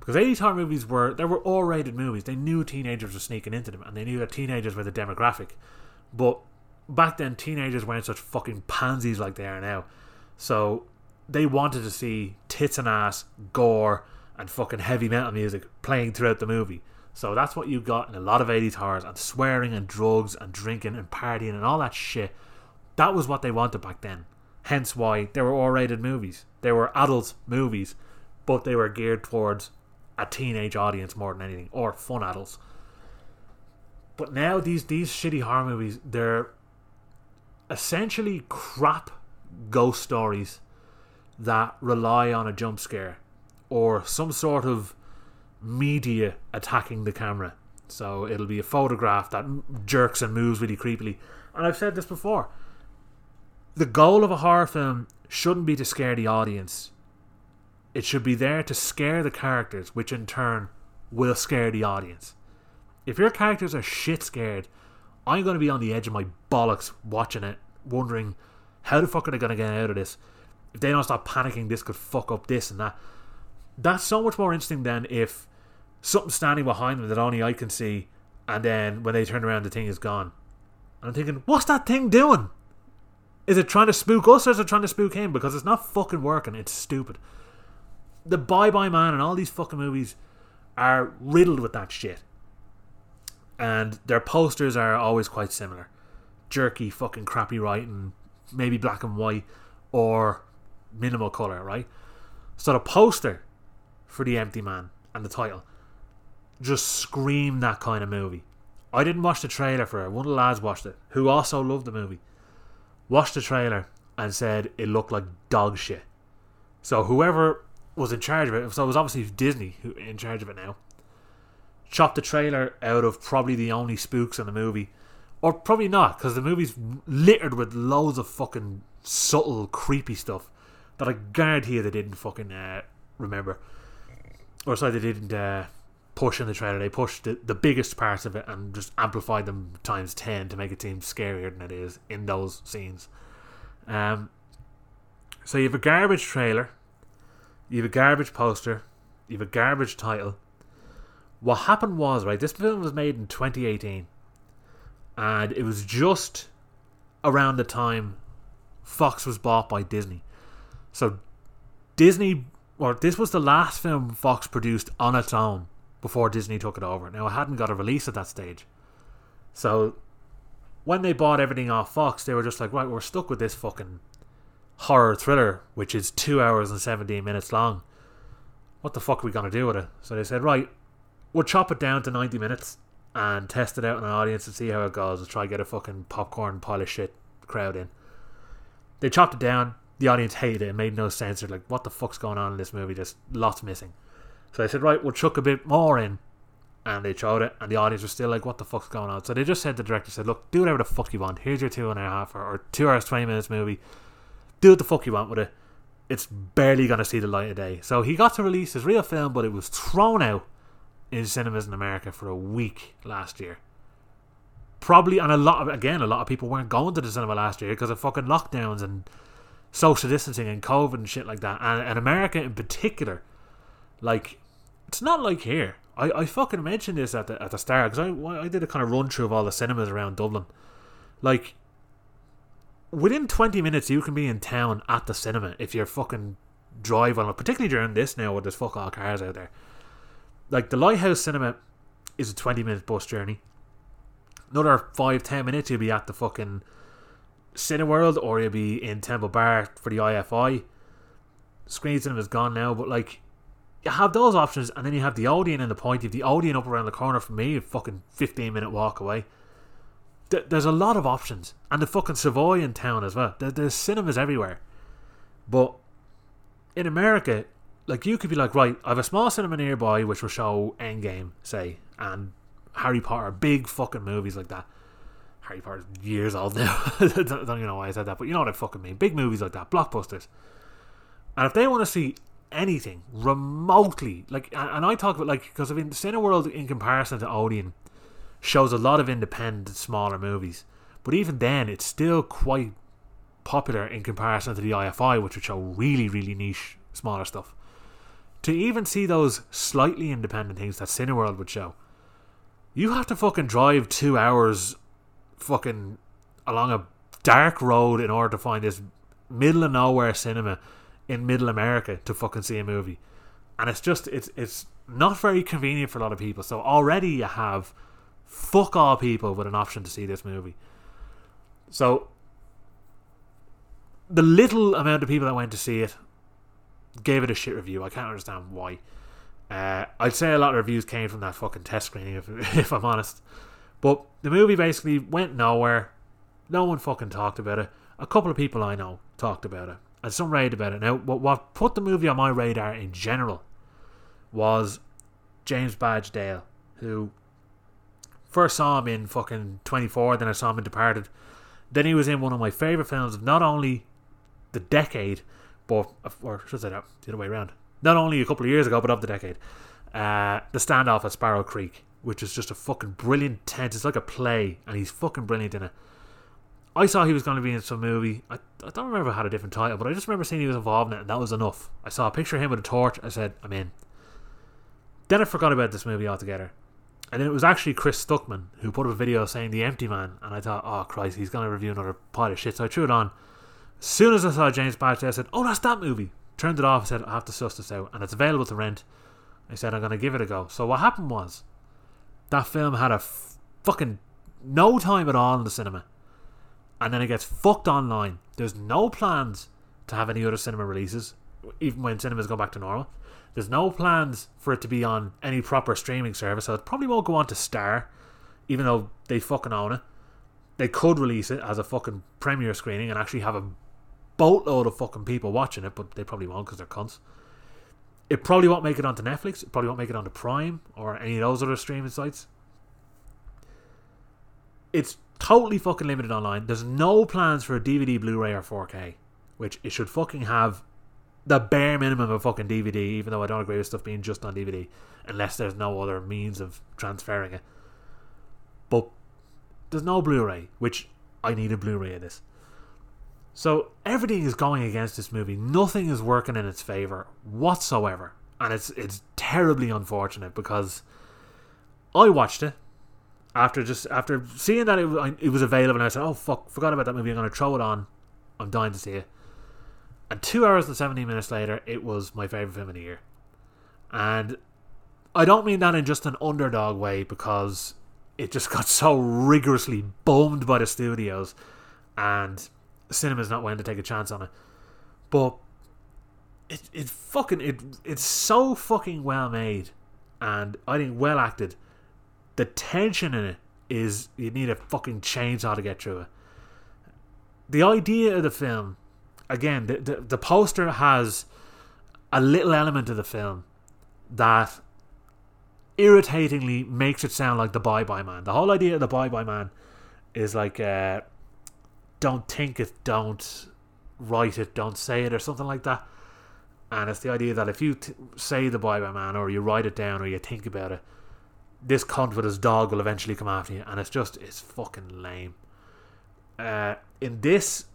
Because 80s horror movies were, they were all rated movies. They knew teenagers were sneaking into them and they knew that teenagers were the demographic. But back then, teenagers weren't such fucking pansies like they are now. So they wanted to see tits and ass, gore, and fucking heavy metal music playing throughout the movie. So that's what you got in a lot of 80s horrors and swearing and drugs and drinking and partying and all that shit. That was what they wanted back then. Hence why they were R rated movies. They were adult movies, but they were geared towards a teenage audience more than anything, or fun adults. But now these these shitty horror movies, they're essentially crap ghost stories that rely on a jump scare or some sort of media attacking the camera. So it'll be a photograph that jerks and moves really creepily. And I've said this before the goal of a horror film shouldn't be to scare the audience. It should be there to scare the characters, which in turn will scare the audience. If your characters are shit scared, I'm going to be on the edge of my bollocks watching it, wondering how the fuck are they going to get out of this? If they don't stop panicking, this could fuck up this and that. That's so much more interesting than if something's standing behind them that only I can see, and then when they turn around, the thing is gone. And I'm thinking, what's that thing doing? Is it trying to spook us or is it trying to spook him? Because it's not fucking working. It's stupid. The Bye Bye Man and all these fucking movies are riddled with that shit. And their posters are always quite similar. Jerky, fucking crappy writing, maybe black and white, or minimal colour, right? So the poster for The Empty Man and the title just scream that kind of movie. I didn't watch the trailer for it. One of the lads watched it, who also loved the movie watched the trailer and said it looked like dog shit. So whoever was in charge of it, so it was obviously Disney who in charge of it now, chopped the trailer out of probably the only spooks in the movie, or probably not because the movie's littered with loads of fucking subtle, creepy stuff that I guarantee you they didn't fucking uh, remember, or sorry, they didn't uh, push in the trailer. They pushed the, the biggest parts of it and just amplified them times 10 to make it seem scarier than it is in those scenes. Um, so you have a garbage trailer, you have a garbage poster, you have a garbage title. What happened was, right, this film was made in 2018 and it was just around the time Fox was bought by Disney. So Disney, or this was the last film Fox produced on its own before Disney took it over. Now, it hadn't got a release at that stage. So, when they bought everything off Fox, they were just like, right, we're stuck with this fucking horror thriller, which is two hours and 17 minutes long. What the fuck are we going to do with it? So they said, right, we'll chop it down to 90 minutes and test it out in an audience and see how it goes. We'll try to get a fucking popcorn pile of shit crowd in. They chopped it down. The audience hated it. It made no sense. They're like, what the fuck's going on in this movie? There's lots missing. So they said, right, we'll chuck a bit more in. And they showed it, and the audience was still like, what the fuck's going on? So they just said, the director said, look, do whatever the fuck you want. Here's your two and a half or, or two hours, 20 minutes movie. Do what the fuck you want with it. It's barely going to see the light of day. So he got to release his real film, but it was thrown out in cinemas in America for a week last year. Probably, and a lot of, again, a lot of people weren't going to the cinema last year because of fucking lockdowns and social distancing and COVID and shit like that. And, and America in particular Like, it's not like here. I, I fucking mentioned this at the at the start because I I did a kind of run through of all the cinemas around Dublin. Like, within twenty minutes, you can be in town at the cinema if you're fucking driving, particularly during this now where there's fuck all cars out there. Like the Lighthouse Cinema is a twenty minute bus journey. Another five ten minutes, you'll be at the fucking Cineworld or you'll be in Temple Bar for the IFI. Screen Cinema's gone now, but like you have those options, and then you have the Odeon and the Point. You have the Odeon up around the corner from me, a fucking fifteen minute walk away. There's a lot of options, and the fucking Savoy in town as well. There's cinemas everywhere, but in America, like you could be like, right, I have a small cinema nearby which will show Endgame, say, and Harry Potter, big fucking movies like that. Harry Potter's years old now. <laughs> I don't even know why I said that, but you know what I fucking mean. Big movies like that, blockbusters. And if they want to see anything remotely, like, and I talk about like, because I mean, Cineworld in comparison to Odeon shows a lot of independent, smaller movies, but even then, it's still quite popular in comparison to the IFI, which would show really, really niche, smaller stuff. To even see those slightly independent things that Cineworld would show, you have to fucking drive two hours fucking along a dark road in order to find this middle of nowhere cinema in middle America to fucking see a movie. And it's just it's it's not very convenient for a lot of people. So already you have fuck all people with an option to see this movie. So the little amount of people that went to see it gave it a shit review. I can't understand why. Uh, I'd say a lot of reviews came from that fucking test screening, <laughs> if, if I'm honest. But the movie basically went nowhere. No one fucking talked about it. A couple of people I know talked about it, and some raved about it. Now, what, what put the movie on my radar in general was James Badge Dale, who first saw him in fucking 24, then I saw him in Departed. Then he was in one of my favourite films of not only the decade, but, or should I say that, the other way around. Not only a couple of years ago, but of the decade. Uh, the Standoff at Sparrow Creek which is just a fucking brilliant tense. It's like a play, and he's fucking brilliant in it. I saw he was going to be in some movie. I, I don't remember had a different title, but I just remember seeing he was involved in it, and that was enough. I saw a picture of him with a torch. I said, I'm in. Then I forgot about this movie altogether. And then it was actually Chris Stuckmann who put up a video saying The Empty Man, and I thought, oh Christ, he's going to review another pile of shit. So I threw it on. As soon as I saw James Badge, I said, oh, that's that movie. Turned it off. I said, I have to suss this out, and it's available to rent. I said, I'm going to give it a go. So what happened was, that film had a f- fucking no time at all in the cinema. And then it gets fucked online. There's no plans to have any other cinema releases, even when cinemas go back to normal. There's no plans for it to be on any proper streaming service, so it probably won't go on to Star, even though they fucking own it. They could release it as a fucking premiere screening and actually have a boatload of fucking people watching it, but they probably won't because they're cunts. It probably won't make it onto Netflix. It probably won't make it onto Prime or any of those other streaming sites. It's totally fucking limited online. There's no plans for a DVD, Blu-ray, or 4K, which it should fucking have the bare minimum of fucking DVD. Even though I don't agree with stuff being just on DVD, unless there's no other means of transferring it. But there's no Blu-ray, which I need a Blu-ray of this. So everything is going against this movie. Nothing is working in its favor whatsoever, and it's it's terribly unfortunate because I watched it after just after seeing that it, it was available. and I said, "Oh fuck, forgot about that movie. I'm gonna throw it on. I'm dying to see it." And two hours and seventeen minutes later, it was my favorite film of the year. And I don't mean that in just an underdog way because it just <laughs> got so rigorously bummed by the studios and cinema's not willing to take a chance on it. But it it fucking it it's so fucking well made and I think well acted. The tension in it is you need a fucking chainsaw to get through it. The idea of the film, again, the, the, the poster has a little element of the film that irritatingly makes it sound like the Bye Bye Man. The whole idea of the Bye Bye Man is like uh, don't think it, don't write it, don't say it, or something like that. And it's the idea that if you t- say the Bye Bye Man, or you write it down, or you think about it, this cunt with his dog will eventually come after you. And it's just, it's fucking lame. Uh, in this,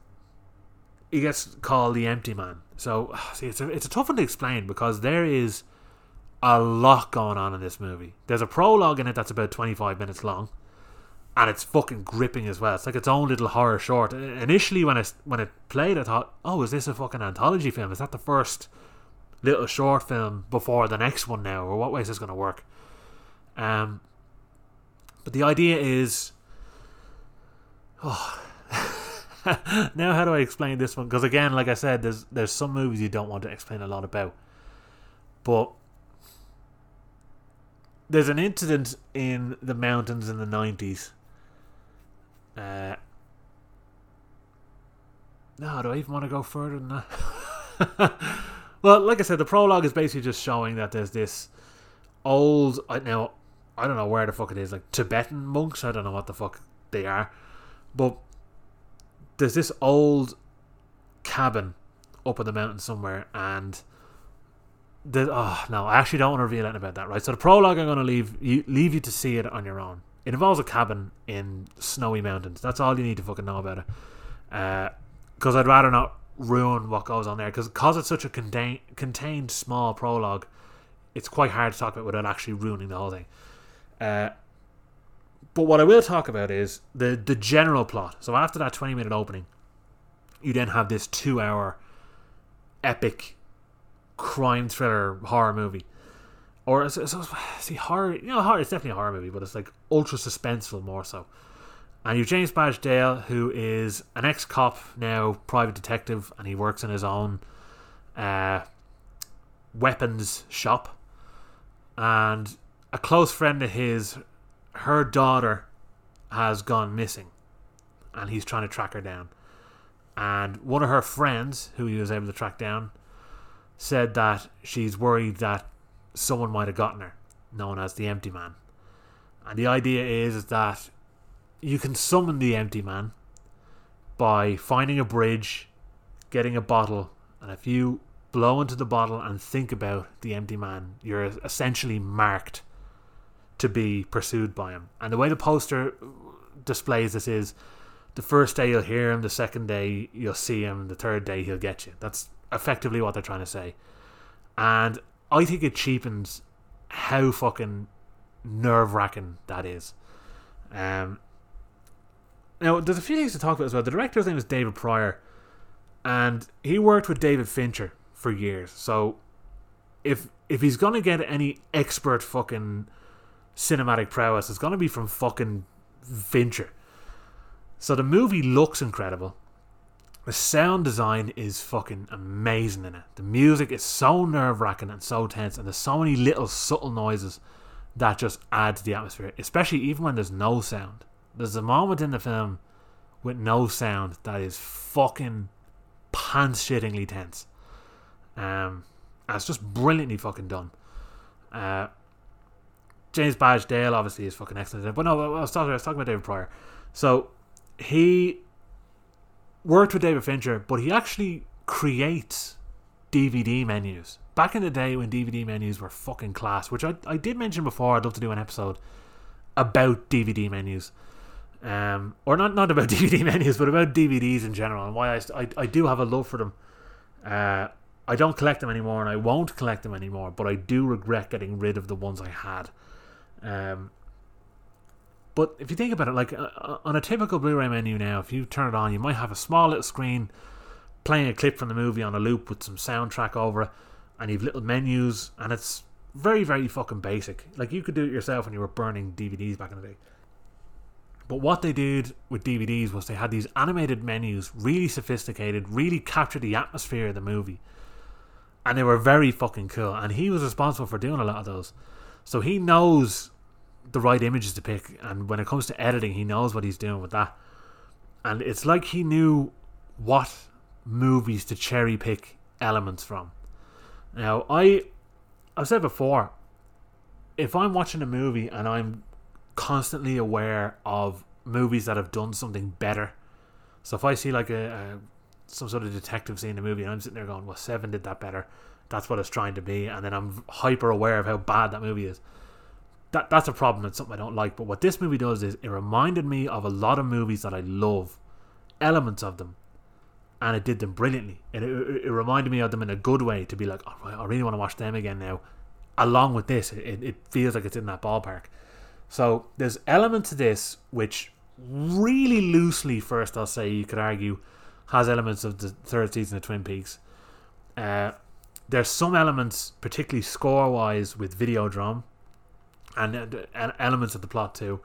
he gets called the Empty Man. So, <sighs> see, it's a, it's a tough one to explain because there is a lot going on in this movie. There's a prologue in it that's about 25 minutes long, and it's fucking gripping as well. It's like its own little horror short. Initially, when it when it played, I thought, "Oh, is this a fucking anthology film? Is that the first little short film before the next one now, or what way is this going to work?" Um, but the idea is, <sighs> oh, <laughs> <laughs> now how do I explain this one? Because again, like I said, there's there's some movies you don't want to explain a lot about, but there's an incident in the mountains in the nineties. Uh, no, do I even want to go further than that? <laughs> well, like I said, the prologue is basically just showing that there's this old. Now I don't know where the fuck it is, like Tibetan monks. I don't know what the fuck they are, but there's this old cabin up in the mountain somewhere, and the oh no, I actually don't want to reveal anything about that. Right, so the prologue I'm going to leave you leave you to see it on your own. It involves a cabin in snowy mountains. That's all you need to fucking know about it. Because uh, I'd rather not ruin what goes on there. Because because it's such a contain, contained small prologue, it's quite hard to talk about without actually ruining the whole thing. Uh, but what I will talk about is the the general plot. So after that 20 minute opening, you then have this two hour epic crime thriller horror movie. Or see horror, you know, horror. It's definitely a horror movie, but it's like ultra suspenseful more so. And you've James Badge Dale, who is an ex cop now, private detective, and he works in his own uh, weapons shop. And a close friend of his her daughter has gone missing and he's trying to track her down. And one of her friends, who he was able to track down, said that she's worried that someone might have gotten her, known as the Empty Man. And the idea is, that you can summon the Empty Man by finding a bridge, getting a bottle, and if you blow into the bottle and think about the Empty Man, you're essentially marked to be pursued by him. And the way the poster displays this is the first day you'll hear him, the second day you'll see him, the third day he'll get you. That's effectively what they're trying to say. And I think it cheapens how fucking nerve wracking that is. Um, now, there's a few things to talk about as well. The director's name is David Pryor, and he worked with David Fincher for years. So, if if he's gonna get any expert fucking cinematic prowess is going to be from fucking Fincher. So the movie looks incredible. The sound design is fucking amazing in it. The music is so nerve wracking and so tense, and there's so many little subtle noises that just add to the atmosphere, especially even when there's no sound. There's a moment in the film with no sound that is fucking pants shittingly tense. Um, and it's just brilliantly fucking done. Uh, James Badge Dale obviously is fucking excellent. But no, I was talking, I was talking about David Pryor. So he worked with David Fincher, but he actually creates DVD menus. Back in the day when DVD menus were fucking class, which I, I did mention before, I'd love to do an episode about DVD menus. Um, or not not about <laughs> DVD menus, but about DVDs in general, and why I, I, I do have a love for them. Uh, I don't collect them anymore, and I won't collect them anymore. But I do regret getting rid of the ones I had. Um, but if you think about it, like uh, uh, on a typical Blu-ray menu now, if you turn it on, you might have a small little screen playing a clip from the movie on a loop with some soundtrack over it, and you've little menus, and it's very, very fucking basic. Like you could do it yourself when you were burning DVDs back in the day. But what they did with DVDs was they had these animated menus, really sophisticated, really captured the atmosphere of the movie. And they were very fucking cool. And he was responsible for doing a lot of those. So he knows the right images to pick, and when it comes to editing, he knows what he's doing with that. And it's like he knew what movies to cherry pick elements from. Now, I I've said before, if I'm watching a movie and I'm constantly aware of movies that have done something better, so if I see like a, a some sort of detective scene in a movie and I'm sitting there going, "Well, Seven did that better," that's what it's trying to be, and then I'm hyper aware of how bad that movie is. That that's a problem. It's something I don't like. But what this movie does is it reminded me of a lot of movies that I love, elements of them, and it did them brilliantly. It, it, it reminded me of them in a good way to be like, I really want to watch them again now. along with this, it, it feels like it's in that ballpark. So there's elements to this which really loosely, first I'll say, you could argue, has elements of the third season of Twin Peaks. Uh, there's some elements, particularly score wise, with Videodrome, and uh, elements of the plot too.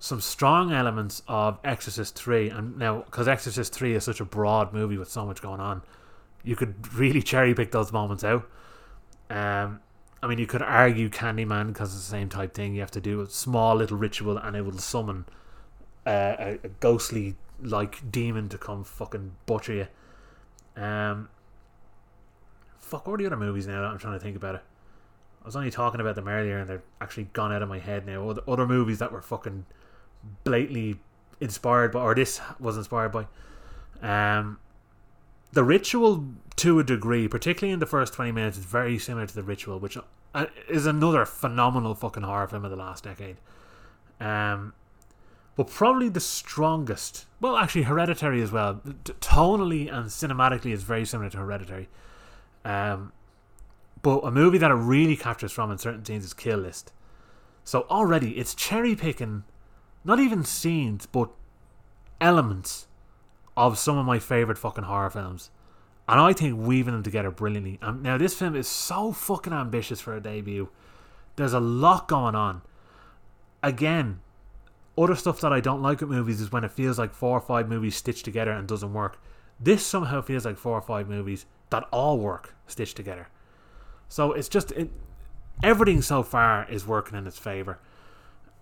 Some strong elements of Exorcist 3, and now, because Exorcist 3 is such a broad movie with so much going on, you could really <laughs> cherry pick those moments out. Um, I mean, you could argue Candyman because it's the same type thing. You have to do a small little ritual and it will summon uh, a, a, ghostly like demon to come fucking butcher you. Um, fuck, what are the other movies now I'm trying to think about it? I was only talking about them earlier and they're actually gone out of my head now. Other, movies that were fucking blatantly inspired by, or this was inspired by. Um, the ritual to a degree, particularly in the first 20 minutes, is very similar to the ritual, which uh, is another phenomenal fucking horror film of the last decade. Um, but probably the strongest, well, actually, Hereditary as well. tonally and cinematically is very similar to Hereditary. Um, but a movie that it really captures from in certain scenes is Kill List. So already it's cherry picking, not even scenes, but elements of some of my favorite fucking horror films. And I think weaving them together brilliantly. Um, now, this film is so fucking ambitious for a debut. There's a lot going on. Again, other stuff that I don't like with movies is when it feels like four or five movies stitched together and doesn't work. This somehow feels like four or five movies that all work stitched together. So it's just it, everything so far is working in its favor.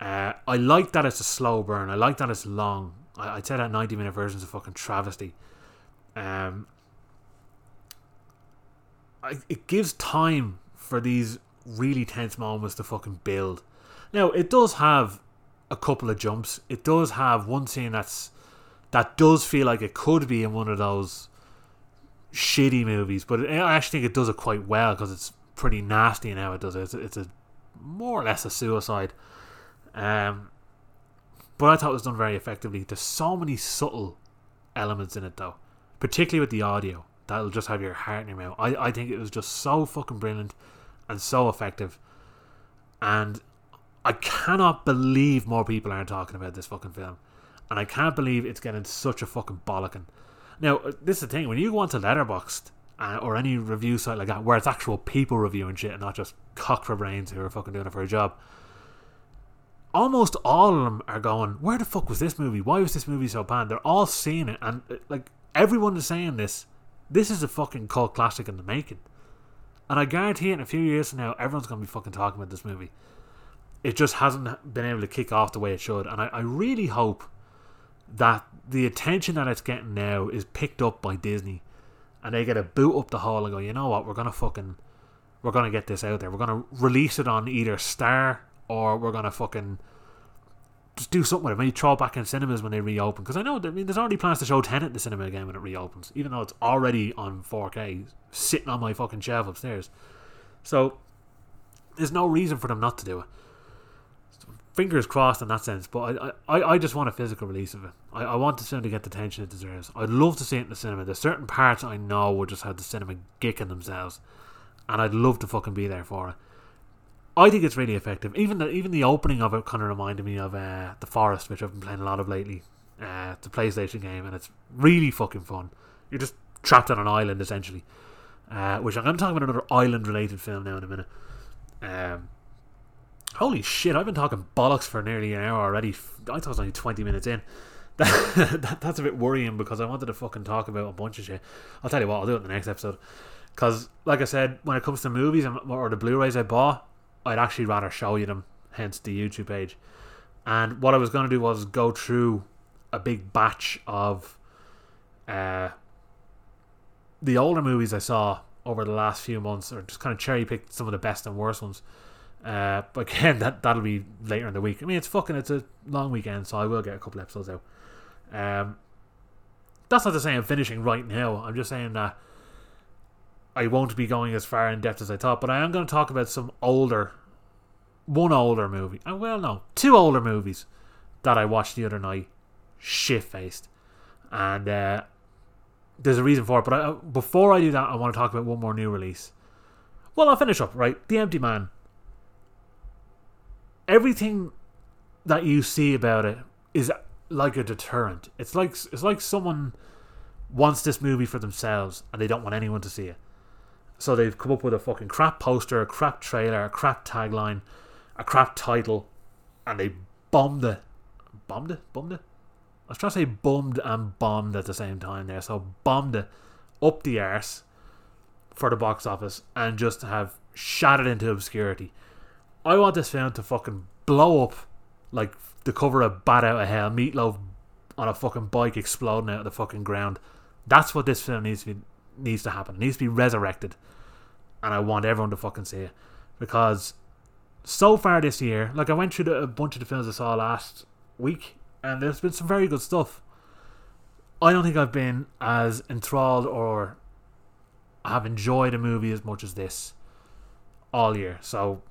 Uh, I like that it's a slow burn. I like that it's long. I, would say that 90 minute version is a fucking travesty. Um, I, it gives time for these really tense moments to fucking build. Now, it does have a couple of jumps. It does have one scene that's that does feel like it could be in one of those shitty movies, but it, I actually think it does it quite well because it's pretty nasty in how it does it. It's, it's a more or less a suicide. Um, but I thought it was done very effectively. There's so many subtle elements in it, though, particularly with the audio. That'll just have your heart in your mouth. I, I think it was just so fucking brilliant and so effective. And I cannot believe more people aren't talking about this fucking film. And I can't believe it's getting such a fucking bollocking. Now, this is the thing. When you go onto Letterboxd uh, or any review site like that, where it's actual people reviewing shit and not just cock for brains who are fucking doing it for a job, almost all of them are going, "Where the fuck was this movie? Why was this movie so bad?" They're all seeing it, and uh, like everyone is saying this. This is a fucking cult classic in the making, and I guarantee in a few years from now, everyone's gonna be fucking talking about this movie. It just hasn't been able to kick off the way it should, and I, I really hope that the attention that it's getting now is picked up by Disney, and they get a boot up the hole and go, you know what, we're gonna fucking, we're gonna get this out there. We're gonna release it on either Star or we're gonna fucking just do something with it. Maybe throw it back in cinemas when they reopen. Because I know, I mean, there's already plans to show Tenet in the cinema again when it reopens, even though it's already on 4K, sitting on my fucking shelf upstairs. So there's no reason for them not to do it. Fingers crossed in that sense, but I, I, I just want a physical release of it. I, I want the cinema to get the attention it deserves. I'd love to see it in the cinema. There's certain parts I know would just have the cinema gicking themselves, and I'd love to fucking be there for it. I think it's really effective. Even the even the opening of it kind of reminded me of uh, the Forest, which I've been playing a lot of lately. Uh, it's a PlayStation game, and it's really fucking fun. You're just trapped on an island essentially. Uh, which I'm going to talk about another island-related film now in a minute. Um, holy shit! I've been talking bollocks for nearly an hour already. I thought it was only 20 minutes in. <laughs> That, that, that's a bit worrying because I wanted to fucking talk about a bunch of shit. I'll tell you what, I'll do it in the next episode. Because, like I said, when it comes to movies or the Blu-rays I bought, I'd actually rather show you them, hence the YouTube page. And what I was going to do was go through a big batch of uh, the older movies I saw over the last few months, or just kind of cherry pick some of the best and worst ones. Uh, but <laughs> again, that that'll be later in the week. I mean, it's fucking it's a long weekend, so I will get a couple episodes out. Um, that's not to say I'm finishing right now. I'm just saying that I won't be going as far in depth as I thought, but I am going to talk about some older, one older movie. Uh, well, no, two older movies that I watched the other night, shit faced, and uh, there's a reason for it. But I, before I do that, I want to talk about one more new release. Well, I'll finish up, right? The Empty Man. Everything that you see about it is like a deterrent. It's like it's like someone wants this movie for themselves and they don't want anyone to see it. So they've come up with a fucking crap poster, a crap trailer, a crap tagline, a crap title, and they bombed it. Bombed it? Bombed it? I was trying to say bummed and bombed at the same time there. So bombed it up the arse for the box office and just have shattered into obscurity. I want this film to fucking blow up like the cover of Bat Out of Hell, Meatloaf on a fucking bike exploding out of the fucking ground. That's what this film needs to be, needs to happen. It needs to be resurrected, and I want everyone to fucking see it because so far this year, like I went through the, a bunch of the films I saw last week, and there's been some very good stuff. I don't think I've been as enthralled or have enjoyed a movie as much as this all year. So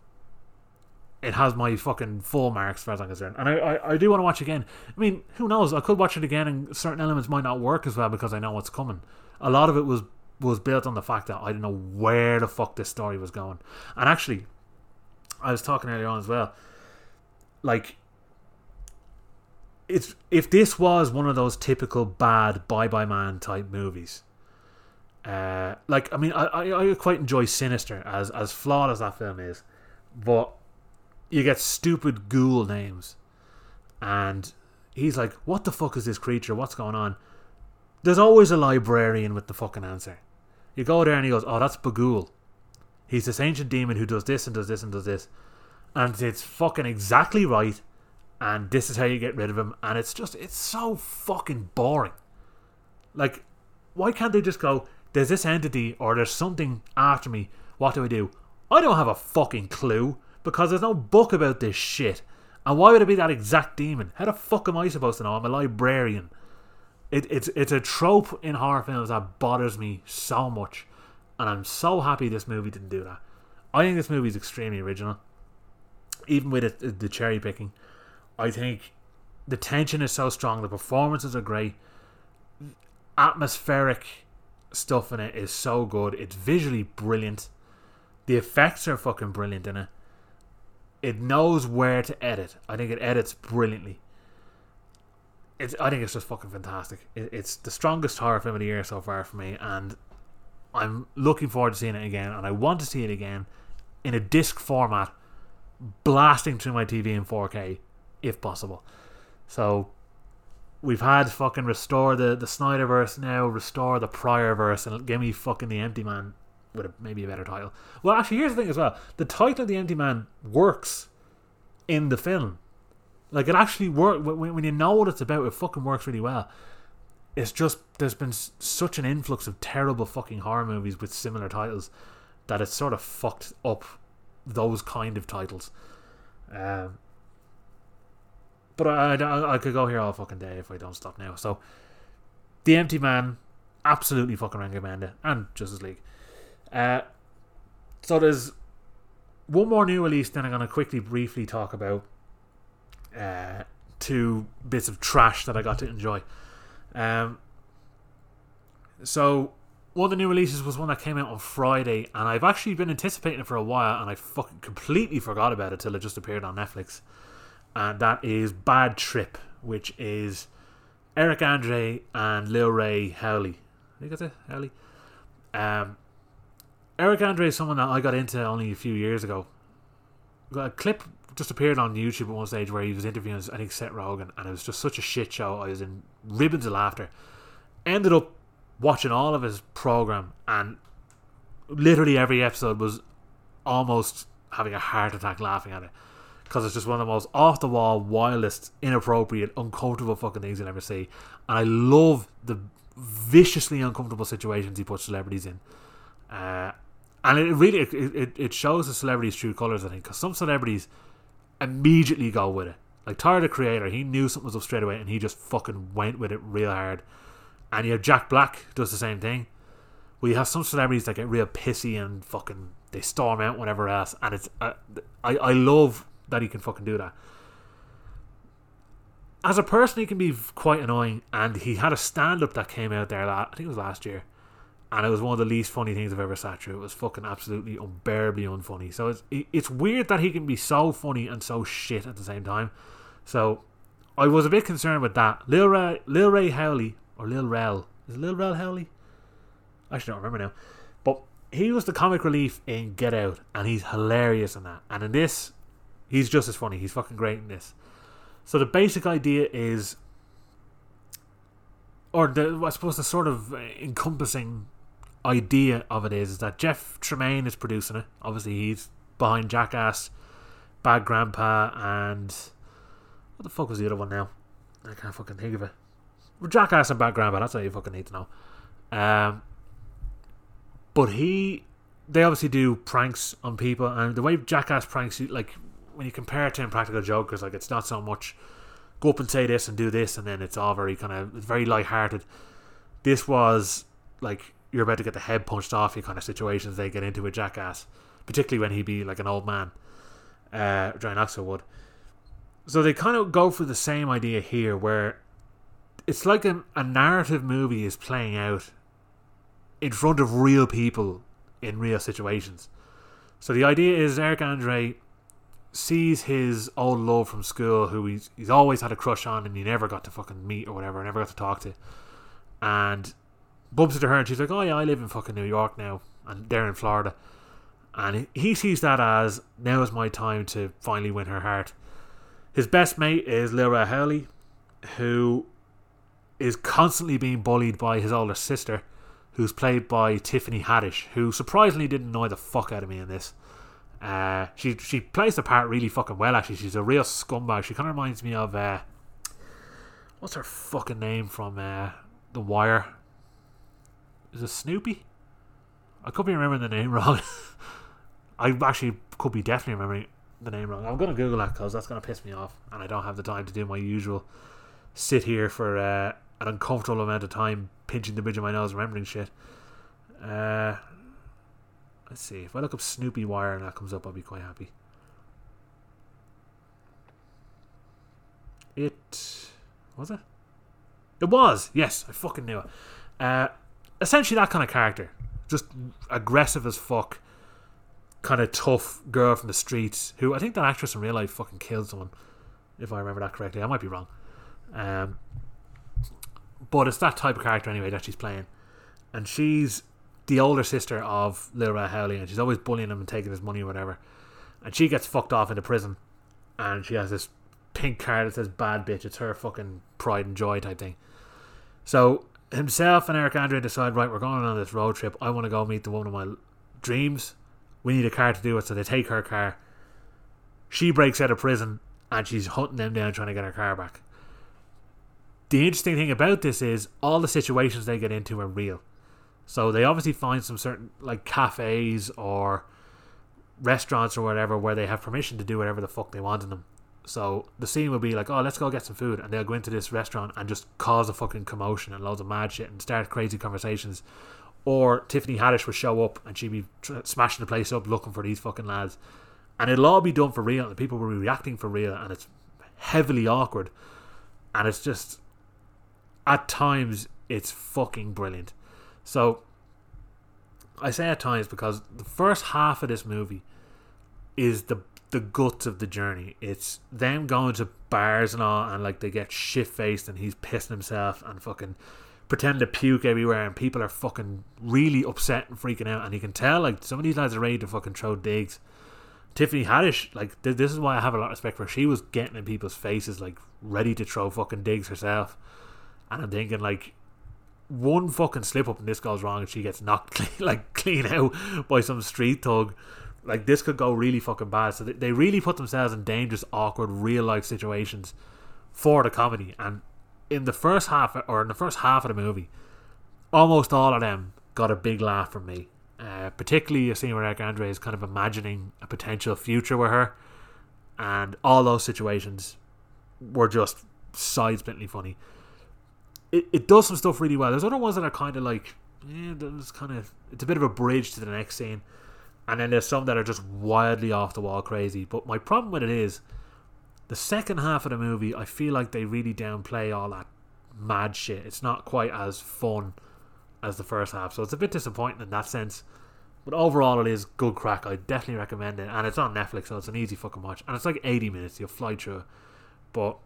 it has my fucking full marks as far as I'm concerned. And I, I, I do want to watch again. I mean, who knows? I could watch it again and certain elements might not work as well because I know what's coming. A lot of it was was built on the fact that I didn't know where the fuck this story was going. And actually, I was talking earlier on as well. Like it's if this was one of those typical bad Bye Bye Man type movies. Uh, like I mean, I, I, I quite enjoy Sinister as as flawed as that film is, but you get stupid ghoul names. And he's like, What the fuck is this creature? What's going on? There's always a librarian with the fucking answer. You go there and he goes, Oh, that's Bughuul. He's this ancient demon who does this and does this and does this. And it's fucking exactly right. And this is how you get rid of him. And it's just, it's so fucking boring. Like, why can't they just go, There's this entity or there's something after me. What do I do? I don't have a fucking clue because there's no book about this shit. And why would it be that exact demon? How the fuck am I supposed to know? I'm a librarian. It, it's it's a trope in horror films that bothers me so much, and I'm so happy this movie didn't do that. I think this movie is extremely original, even with it, the cherry picking. I think the tension is so strong, the performances are great, atmospheric stuff in it is so good. It's visually brilliant. The effects are fucking brilliant in it. It knows where to edit. I think it edits brilliantly. It's, I think it's just fucking fantastic. It, it's the strongest horror film of the year so far for me, and I'm looking forward to seeing it again. And I want to see it again in a disc format, blasting through my TV in 4K, if possible. So we've had fucking restore the the Snyderverse now, restore the Pryorverse, and give me fucking the Empty Man with a, maybe a better title. Well, actually, here's the thing as well: the title of the Empty Man works in the film. Like it actually works when, when you know what it's about. It fucking works really well. It's just there's been such an influx of terrible fucking horror movies with similar titles that it's sort of fucked up those kind of titles. Um, but I, I, I could go here all fucking day if I don't stop now. So, The Empty Man, absolutely fucking recommend it, and Justice League. Uh, so there's one more new release. Then I'm going to quickly, briefly talk about uh, two bits of trash that I got to enjoy. Um, so one of the new releases was one that came out on Friday, and I've actually been anticipating it for a while, and I fucking completely forgot about it till it just appeared on Netflix. And that is Bad Trip, which is Eric Andre and Lil Ray Howley. I think that's it, Howery. Um, Eric Andre is someone that I got into only a few years ago. A clip just appeared on YouTube at one stage where he was interviewing, I think, Seth Rogen, and it was just such a shit show. I was in ribbons of laughter. Ended up watching all of his program, and literally every episode was almost having a heart attack laughing at it because it's just one of the most off the wall, wildest, inappropriate, uncomfortable fucking things you'll ever see. And I love the viciously uncomfortable situations he puts celebrities in. Uh, and it really it, it, it shows the celebrities' true colors. I think because some celebrities immediately go with it. Like Tyler the Creator, he knew something was up straight away, and he just fucking went with it real hard. And you have Jack Black does the same thing. We have some celebrities that get real pissy and fucking they storm out whatever else, and it's uh, I I love that he can fucking do that. As a person, he can be quite annoying, and he had a stand up that came out there. I think it was last year and it was one of the least funny things I've ever sat through. It was fucking absolutely unbearably unfunny. So it's it's weird that he can be so funny and so shit at the same time. So I was a bit concerned with that. Lil Ray, Lil Ray Howley or Lil Rel is it Lil Rel Howley? I actually don't remember now. But he was the comic relief in Get Out, and he's hilarious in that. And in this, he's just as funny. He's fucking great in this. So the basic idea is, or the I suppose the sort of encompassing idea of it is, is that Jeff Tremaine is producing it. Obviously, he's behind Jackass, Bad Grandpa, and what the fuck was the other one now? I can't fucking think of it. Jackass and Bad Grandpa. That's all you fucking need to know. Um, but he, they obviously do pranks on people, and the way Jackass pranks, you, like when you compare it to Impractical Jokers, like it's not so much go up and say this and do this, and then it's all very kind of very light-hearted. This was like you're about to get the head punched off you kind of situations they get into with Jackass, particularly when he be like an old man. Uh, John Knoxville would. So they kind of go for the same idea here, where it's like a, a narrative movie is playing out in front of real people in real situations. So the idea is Eric Andre sees his old love from school, who he's he's always had a crush on, and he never got to fucking meet or whatever, never got to talk to, and bumps into her, and she's like, "Oh yeah, I live in fucking New York now, and they're in Florida," and he sees that as now is my time to finally win her heart. His best mate is Lyra Howley, who is constantly being bullied by his older sister, who's played by Tiffany Haddish, who surprisingly didn't annoy the fuck out of me in this. Uh, she she plays the part really fucking well. Actually, she's a real scumbag. She kind of reminds me of uh, what's her fucking name from uh, The Wire? Is it Snoopy? I could be remembering the name <laughs> wrong. I actually could be definitely remembering the name wrong. I'm gonna Google that because that's gonna piss me off, and I don't have the time to do my usual sit here for uh, an uncomfortable amount of time pinching the bridge of my nose, remembering shit. Uh, let's see. If I look up Snoopy Wire and that comes up, I'll be quite happy. It was it. It was yes, I fucking knew it. Uh, essentially that kind of character, just aggressive as fuck, kind of tough girl from the streets. Who I think that actress in real life fucking killed someone, if I remember that correctly. I might be wrong. Um, but it's that type of character anyway that she's playing, and she's the older sister of Lil Ray Howley, and she's always bullying him and taking his money or whatever. And she gets fucked off into prison, and she has this pink card that says "bad bitch." It's her fucking pride and joy type thing. So himself and Eric Andre decide, right, we're going on this road trip. I want to go meet the woman of my dreams. We need a car to do it, so they take her car. She breaks out of prison, and she's hunting them down, trying to get her car back. The interesting thing about this is all the situations they get into are real. So they obviously find some certain like cafes or restaurants or whatever where they have permission to do whatever the fuck they want in them. So the scene will be like, oh, let's go get some food, and they'll go into this restaurant and just cause a fucking commotion and loads of mad shit and start crazy conversations. Or Tiffany Haddish would show up and she'd be tr- smashing the place up looking for these fucking lads, and it'll all be done for real, and the people will be reacting for real, and it's heavily awkward, and it's just at times it's fucking brilliant. So I say at times because the first half of this movie is the the guts of the journey. It's them going to bars and all, and like they get shit faced, and he's pissing himself and fucking pretend to puke everywhere, and people are fucking really upset and freaking out, and you can tell like some of these lads are ready to fucking throw digs. Tiffany Haddish, like th- this is why I have a lot of respect for her. She was getting in people's faces, like ready to throw fucking digs herself, and I'm thinking like one fucking slip up and this goes wrong and she gets knocked <laughs> clean, like clean out by some street thug like this could go really fucking bad. So they, really put themselves in dangerous awkward real life situations for the comedy. And in the first half or in the first half of the movie almost all of them got a big laugh from me. Uh, particularly a scene where Eric Andre is kind of imagining a potential future with her. And all those situations were just side splittingly funny. It, it does some stuff really well. There's other ones that are kind of like, yeah, there's kind of it's a bit of a bridge to the next scene, and then there's some that are just wildly off the wall crazy. But my problem with it is, the second half of the movie, I feel like they really downplay all that mad shit. It's not quite as fun as the first half. So it's a bit disappointing in that sense. But overall, it is good crack. I definitely recommend it, and it's on Netflix, so it's an easy fucking watch. And it's like eighty minutes. You'll fly through. But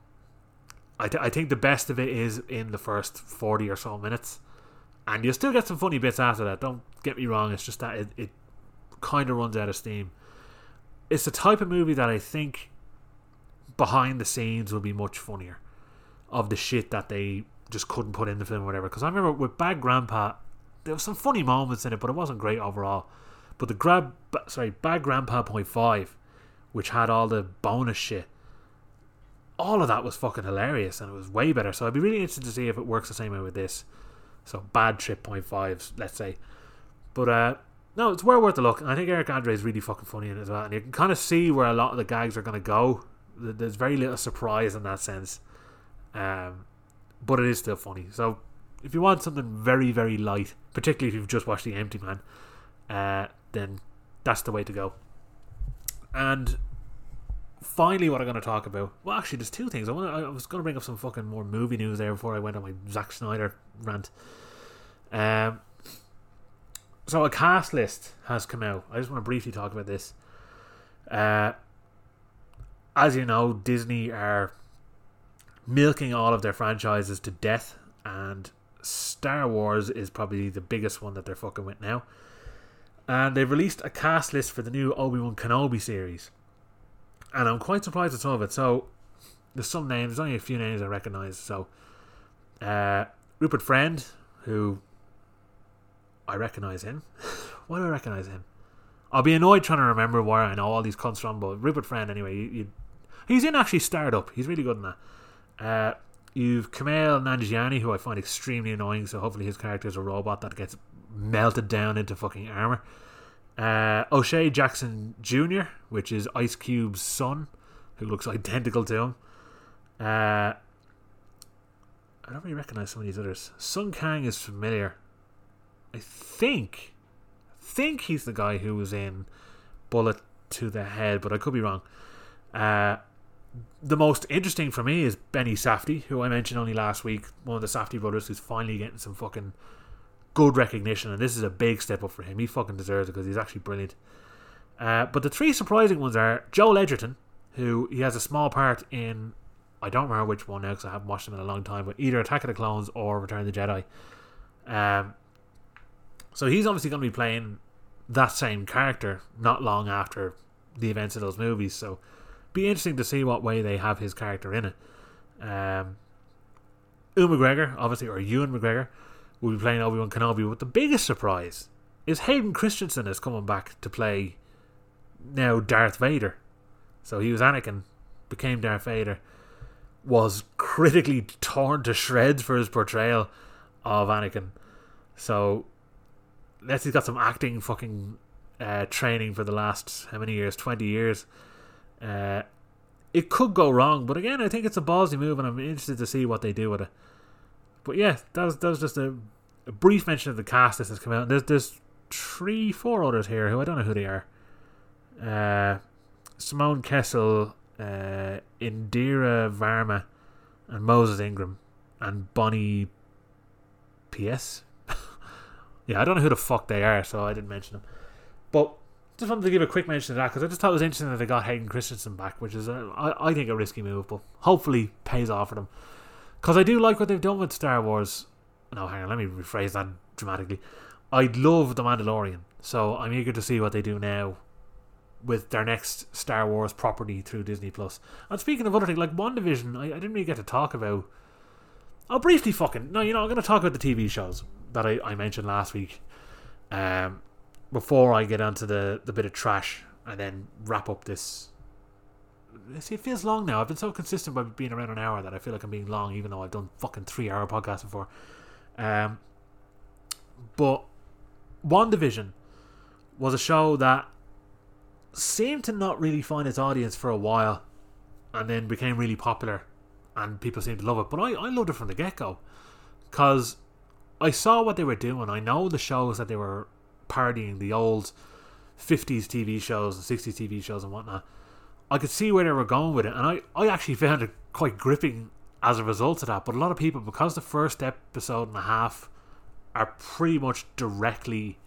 I, th- I think the best of it is in the first forty or so minutes, and you'll still get some funny bits after that. Don't get me wrong. It's just that it, it kind of runs out of steam. It's the type of movie that I think behind the scenes will be much funnier of the shit that they just couldn't put in the film or whatever. Because I remember with Bad Grandpa, there was some funny moments in it, but it wasn't great overall. But the grab, sorry, Bad Grandpa Point Five, which had all the bonus shit, all of that was fucking hilarious, and it was way better. So I'd be really interested to see if it works the same way with this. So Bad Trip Point Five, let's say. But uh, no, it's well worth a look. I think Eric Andre is really fucking funny in it as well, and you can kind of see where a lot of the gags are going to go. There's very little surprise in that sense. Um, but it is still funny. So if you want something very very light, particularly if you've just watched The Empty Man, uh, then that's the way to go. And finally, what I'm going to talk about. Well, actually, there's two things. I want. I was going to bring up some fucking more movie news there before I went on my Zack Snyder rant. Um. So a cast list has come out. I just want to briefly talk about this. Uh, as you know, Disney are milking all of their franchises to death, and Star Wars is probably the biggest one that they're fucking with now. And they've released a cast list for the new Obi Wan Kenobi series, and I'm quite surprised at some of it. So there's some names, there's only a few names I recognise. So uh, Rupert Friend, who I recognise him. <sighs> Why do I recognise him? I'll be annoyed trying to remember where I know all these cunts from, but Rupert Friend anyway. You, you, he's in actually Startup. He's really good in that. Uh, you've Kumail Nanjiani, who I find extremely annoying, so hopefully his character is a robot that gets melted down into fucking armor. Uh, O'Shea Jackson Jr., which is Ice Cube's son, who looks identical to him. Uh, I don't really recognize some of these others. Sung Kang is familiar. I think, think he's the guy who was in Bullet to the Head, but I could be wrong. Uh, the most interesting for me is Benny Safdie, who I mentioned only last week, one of the Safdie brothers who's finally getting some fucking good recognition, and this is a big step up for him. He fucking deserves it because he's actually brilliant. Uh, but the three surprising ones are Joel Edgerton, who he has a small part in. I don't remember which one now because I haven't watched him in a long time, but either Attack of the Clones or Return of the Jedi. Um, so he's obviously going to be playing that same character not long after the events of those movies. So be interesting to see what way they have his character in it. Um, Ewan McGregor, obviously, or Ewan McGregor, will be playing Obi Wan Kenobi. But the biggest surprise is Hayden Christensen is coming back to play now Darth Vader. So he was Anakin, became Darth Vader, was critically torn to shreds for his portrayal of Anakin. So, unless he's got some acting fucking uh, training for the last how many years? Twenty years. Uh, it could go wrong, but again, I think it's a ballsy move, and I'm interested to see what they do with it. But yeah, that was that was just a, a brief mention of the cast that has come out. There's there's three, four others here who I don't know who they are. Uh, Simone Kessell, uh, Indira Varma, and Moses Ingram, and Bonnie Piesse yeah, I don't know who the fuck they are, so I didn't mention them. But just wanted to give a quick mention of that because I just thought it was interesting that they got Hayden Christensen back, which is, a, I, I think, a risky move, but hopefully pays off for them. Because I do like what they've done with Star Wars. No, hang on, let me rephrase that dramatically. I love The Mandalorian, so I'm eager to see what they do now with their next Star Wars property through Disney Plus. And speaking of other things, like WandaVision, I, I didn't really get to talk about. I'll briefly fucking no, you know, I'm going to talk about the TV shows that I, I mentioned last week. Um, before I get onto the the bit of trash and then wrap up this. See, it feels long now. I've been so consistent by being around an hour that I feel like I'm being long, even though I've done fucking three hour podcasts before. Um, but WandaVision was a show that seemed to not really find its audience for a while and then became really popular and people seemed to love it. But I, I loved it from the get go because I saw what they were doing. I know the shows that they were parodying the old 50s TV shows and 60s TV shows and whatnot. I could see where they were going with it, and I, I actually <laughs> found it quite gripping as a result of that. But a lot of people, because the first episode and a half are pretty much directly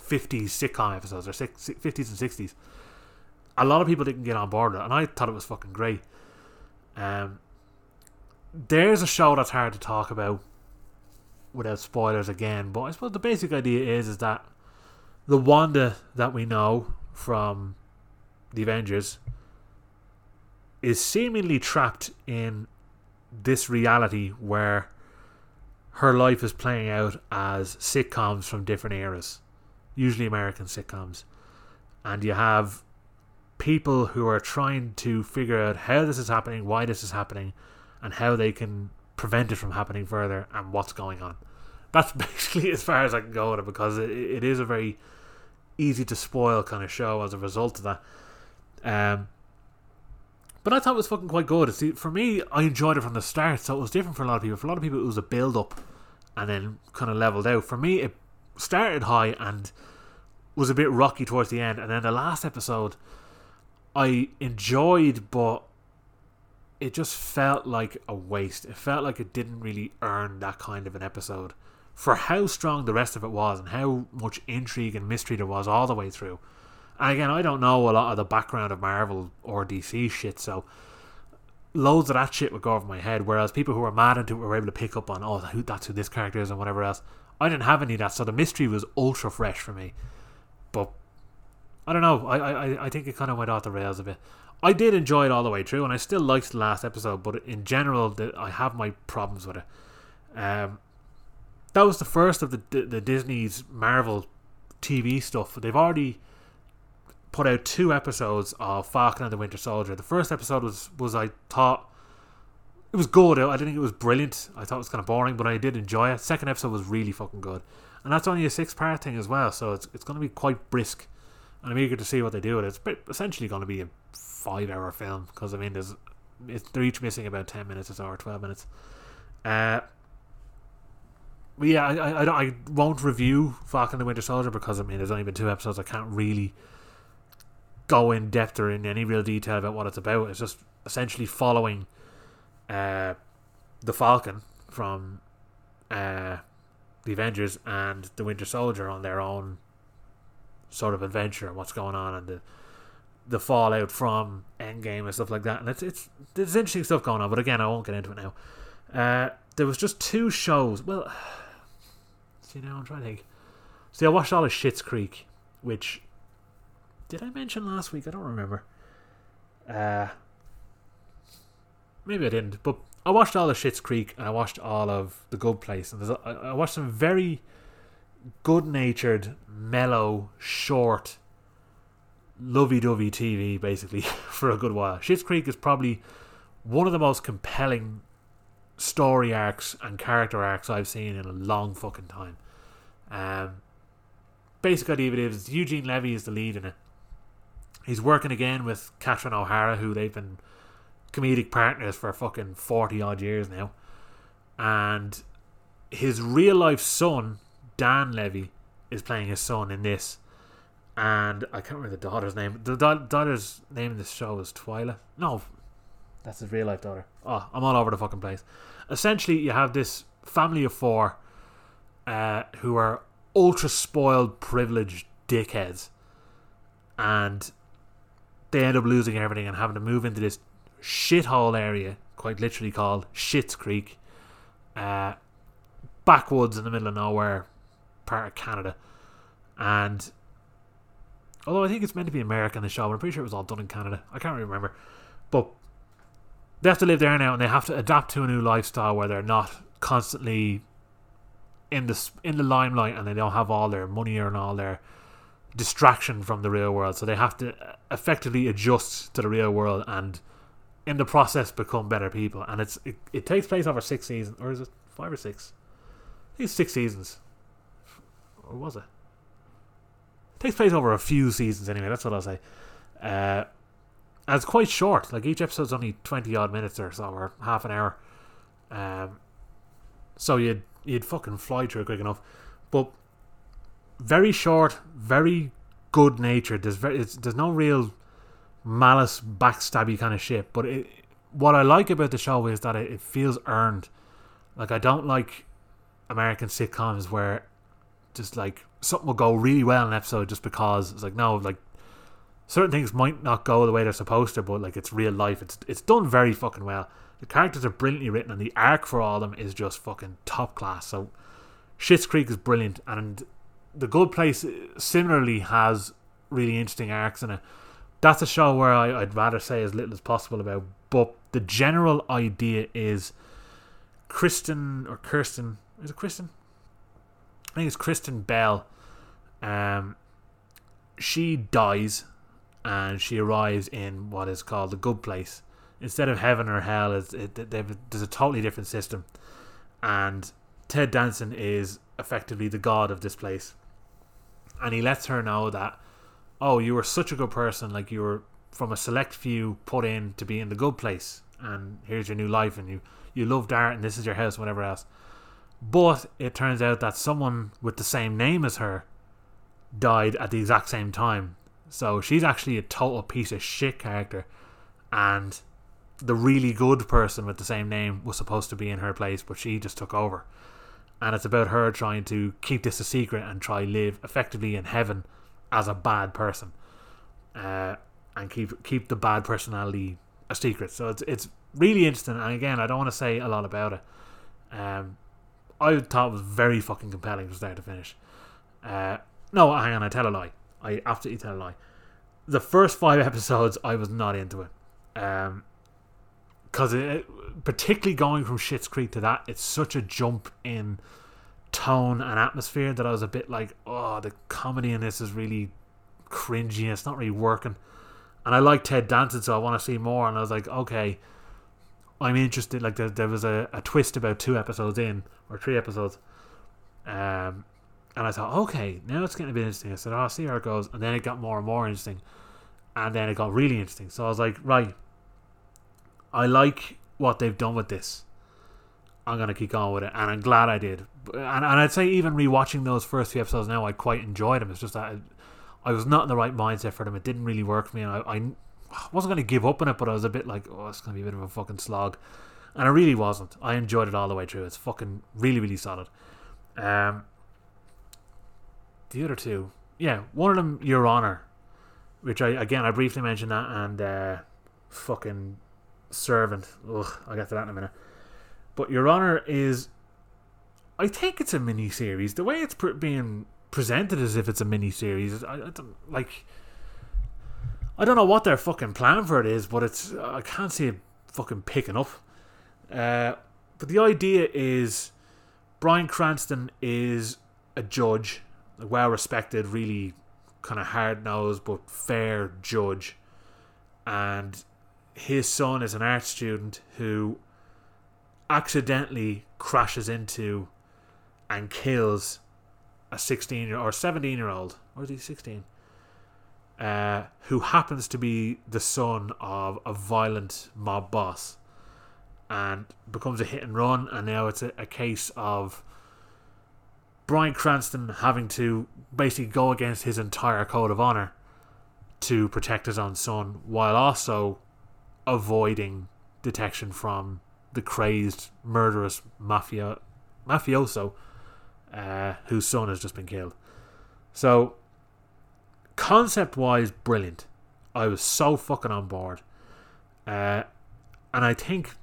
50s sitcom episodes or 50s and 60s. A lot of people didn't get on board with it, and I thought it was fucking great. Um, there's a show that's hard to talk about without spoilers again, but I suppose the basic idea is is that the Wanda that we know from the Avengers is seemingly trapped in this reality where her life is playing out as sitcoms from different eras, usually American sitcoms. And you have people who are trying to figure out how this is happening, why this is happening, and how they can prevent it from happening further and what's going on. That's <laughs> basically as far as I can go with it because it, it is a very easy to spoil kind of show as a result of that. Um, but I thought it was fucking quite good. See, for me, I enjoyed it from the start, so it was different for a lot of people. For a lot of people, it was a build up and then kind of leveled out. For me, it started high and was a bit rocky towards the end, and then the last episode I enjoyed, but it just felt like a waste. It felt like it didn't really earn that kind of an episode for how strong the rest of it was and how much intrigue and mystery there was all the way through. And again, I don't know a lot of the background of Marvel or DC shit, so loads of that shit would go over my head. Whereas people who were mad into it were able to pick up on, oh, that's who this character is and whatever else. I didn't have any of that, so the mystery was ultra fresh for me. But I don't know. I I, I think it kind of went off the rails a bit. I did enjoy it all the way through, and I still liked the last episode. But in general, the, I have my problems with it. Um, that was the first of the the Disney's Marvel TV stuff. They've already put out two episodes of Falcon and the Winter Soldier. The first episode was was I thought it was good. I didn't think it was brilliant. I thought it was kind of boring, but I did enjoy it. Second episode was really fucking good, and that's only a six part thing as well. So it's it's going to be quite brisk, and I'm eager to see what they do with it. It's essentially going to be a five hour film because I mean there's they're each missing about ten minutes or so or twelve minutes. Uh, but yeah, I, I, don't, I won't review Falcon the Winter Soldier because I mean there's only been two episodes. I can't really go in depth or in any real detail about what it's about. It's just essentially following uh, the Falcon from uh, the Avengers and the Winter Soldier on their own sort of adventure and what's going on and the the fallout from Endgame and stuff like that. And it's it's there's interesting stuff going on, but again, I won't get into it now. Uh, there was just two shows. Well, <sighs> see now I'm trying to think. See, I watched all of Schitt's Creek, which did I mention last week? I don't remember. Uh, maybe I didn't. But I watched all of Schitt's Creek and I watched all of The Good Place, and a, I watched some very good-natured, mellow, short, lovey-dovey TV basically <laughs> for a good while. Schitt's Creek is probably one of the most compelling story arcs and character arcs I've seen in a long fucking time. Um, basic idea of it is Eugene Levy is the lead in it, He's working again with Catherine O'Hara, who they've been comedic partners for fucking 40 odd years now. And his real life son, Dan Levy, is playing his son in this. And I can't remember the daughter's name. The da- daughter's name in this show is Twyla. No, that's his real life daughter. Oh, I'm all over the fucking place. Essentially, you have this family of four uh, who are ultra spoiled, privileged dickheads. And they end up losing everything and having to move into this shithole area, quite literally called Shits Creek, uh, backwoods in the middle of nowhere, part of Canada. And although I think it's meant to be American, the show, but I'm pretty sure it was all done in Canada. I can't remember. But they have to live there now and they have to adapt to a new lifestyle where they're not constantly in the in the limelight and they don't have all their money and all their distraction from the real world. So they have to uh, effectively adjust to the real world and in the process become better people. And it's it, it takes place over six seasons, or is it five or six? I think it's six seasons, or was it? Takes place over a few seasons anyway. That's what I'll say. Uh, and it's quite short. Like each episode's only twenty odd minutes or so, or half an hour. Um, so you'd you'd fucking fly through it quick enough. But very short, very good natured. There's very there's no real malice, backstabby kind of shit. But it, what I like about the show is that it, it feels earned. Like I don't like American sitcoms where just like something will go really well in an episode just because it's like no, like certain things might not go the way they're supposed to, but like it's real life. It's it's done very fucking well. The characters are brilliantly written, and the arc for all of them is just fucking top class. So, Schitt's Creek is brilliant, and The Good Place uh, similarly has really interesting arcs in it. That's a show where I, I'd rather say as little as possible about, but the general idea is Kristen or Kirsten is it Kristen? I think it's Kristen Bell. Um, she dies and she arrives in what is called the good place. Instead of heaven or hell, it's, it, there's a totally different system. And Ted Danson is effectively the god of this place. And he lets her know that, oh, you were such a good person, like you were from a select few put in to be in the good place. And here's your new life, and you, you loved art, and this is your house, whatever else. But it turns out that someone with the same name as her died at the exact same time. So she's actually a total piece of shit character. And the really good person with the same name was supposed to be in her place, but she just took over. And it's about her trying to keep this a secret and try live effectively in heaven as a bad person, uh, and keep keep the bad personality a secret. So it's it's really interesting. And again, I don't want to say a lot about it. Um, I thought it was very fucking compelling from start to finish. Uh, no, hang on, I tell a lie. I absolutely tell a lie. The first five episodes, I was not into it. Um, because it, particularly going from Schitt's Creek to that, it's such a jump in tone and atmosphere that I was a bit like, oh, the comedy in this is really cringy. It's not really working. And I like Ted Danson, so I want to see more. And I was like, okay, I'm interested. Like there, there was a, a twist about two episodes in or three episodes, um, and I thought, okay, now it's getting a bit interesting. I said, oh, I'll see how it goes, and then it got more and more interesting, and then it got really interesting. So I was like, right, I like what they've done with this. I'm gonna keep going with it, and I'm glad I did. And, and I'd say even rewatching those first few episodes now, I quite enjoyed them. It's just that I, I was not in the right mindset for them. It didn't really work for me, and I, I wasn't going to give up on it, but I was a bit like, oh, it's going to be a bit of a fucking slog. And I really wasn't. I enjoyed it all the way through. It's fucking really, really solid. Um, the other two, yeah, one of them, Your Honor, which I again I briefly mentioned that, and uh, fucking Servant. Ugh, I'll get to that in a minute. But Your Honor is, I think it's a mini series. The way it's being presented as if it's a mini series, I, I don't like I don't know what their fucking plan for it is, but it's I can't see it fucking picking up. Uh, but the idea is Bryan Cranston is a judge, well respected, really kind of hard nosed but fair judge, and his son is an art student who accidentally crashes into and kills a 16 year or 17 year old or is he 16 uh, who happens to be the son of a violent mob boss and becomes a hit and run. And now it's a, a case of Bryan Cranston having to basically go against his entire code of honor to protect his own son while also avoiding detection from the crazed, murderous mafia mafioso uh, whose son has just been killed. So concept wise, brilliant. I was so fucking on board. Uh, and I think,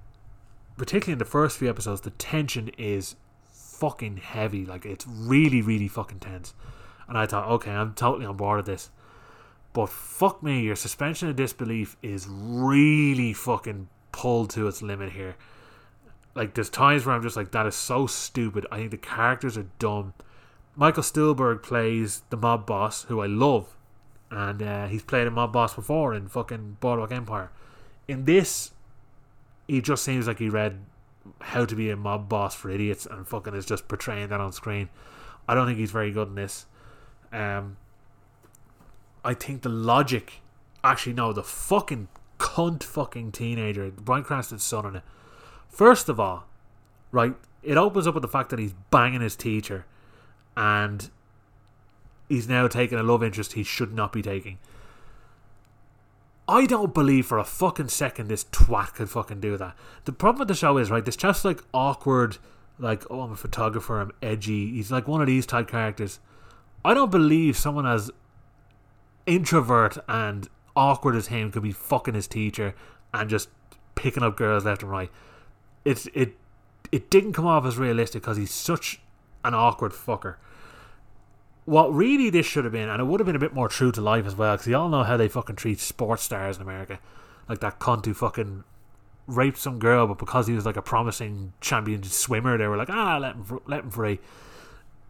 particularly in the first few episodes, the tension is fucking heavy. Like, it's really, really fucking tense. And I thought, okay, I'm totally on board with this. But fuck me, your suspension of disbelief is really fucking pulled to its limit here. Like, there's times where I'm just like, that is so stupid. I think the characters are dumb. Michael Stuhlbarg plays the mob boss, who I love and uh, he's played a mob boss before in fucking Boardwalk Empire. In this, he just seems like he read how to be a mob boss for idiots and fucking is just portraying that on screen. I don't think he's very good in this. Um, I think the logic, actually no, the fucking cunt fucking teenager, Bryan Cranston's son in it. First of all, right, it opens up with the fact that he's banging his teacher, and he's now taking a love interest he should not be taking. I don't believe for a fucking second this twat could fucking do that. The problem with the show is, right, this chap's like awkward, like, oh, I'm a photographer, I'm edgy. He's like one of these type characters. I don't believe someone as introvert and awkward as him could be fucking his teacher and just picking up girls left and right. It's it it didn't come off as realistic because he's such an awkward fucker. What really this should have been, and it would have been a bit more true to life as well, because you all know how they fucking treat sports stars in America, like that cunt who fucking raped some girl, but because he was like a promising champion swimmer, they were like, ah, let him, let him free.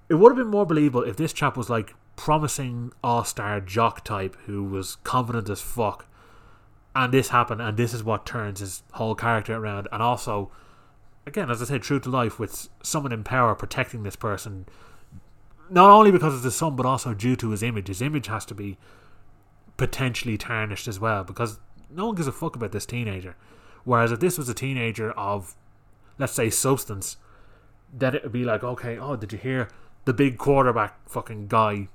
It would have been more believable if this chap was like promising all star jock type who was confident as fuck, and this happened, and this is what turns his whole character around, and also again, as I said, true to life with someone in power protecting this person, not only because of the son, but also due to his image. His image has to be potentially tarnished as well because no one gives a fuck about this teenager. Whereas if this was a teenager of, let's say, substance, then it would be like, okay, oh, did you hear the big quarterback fucking guy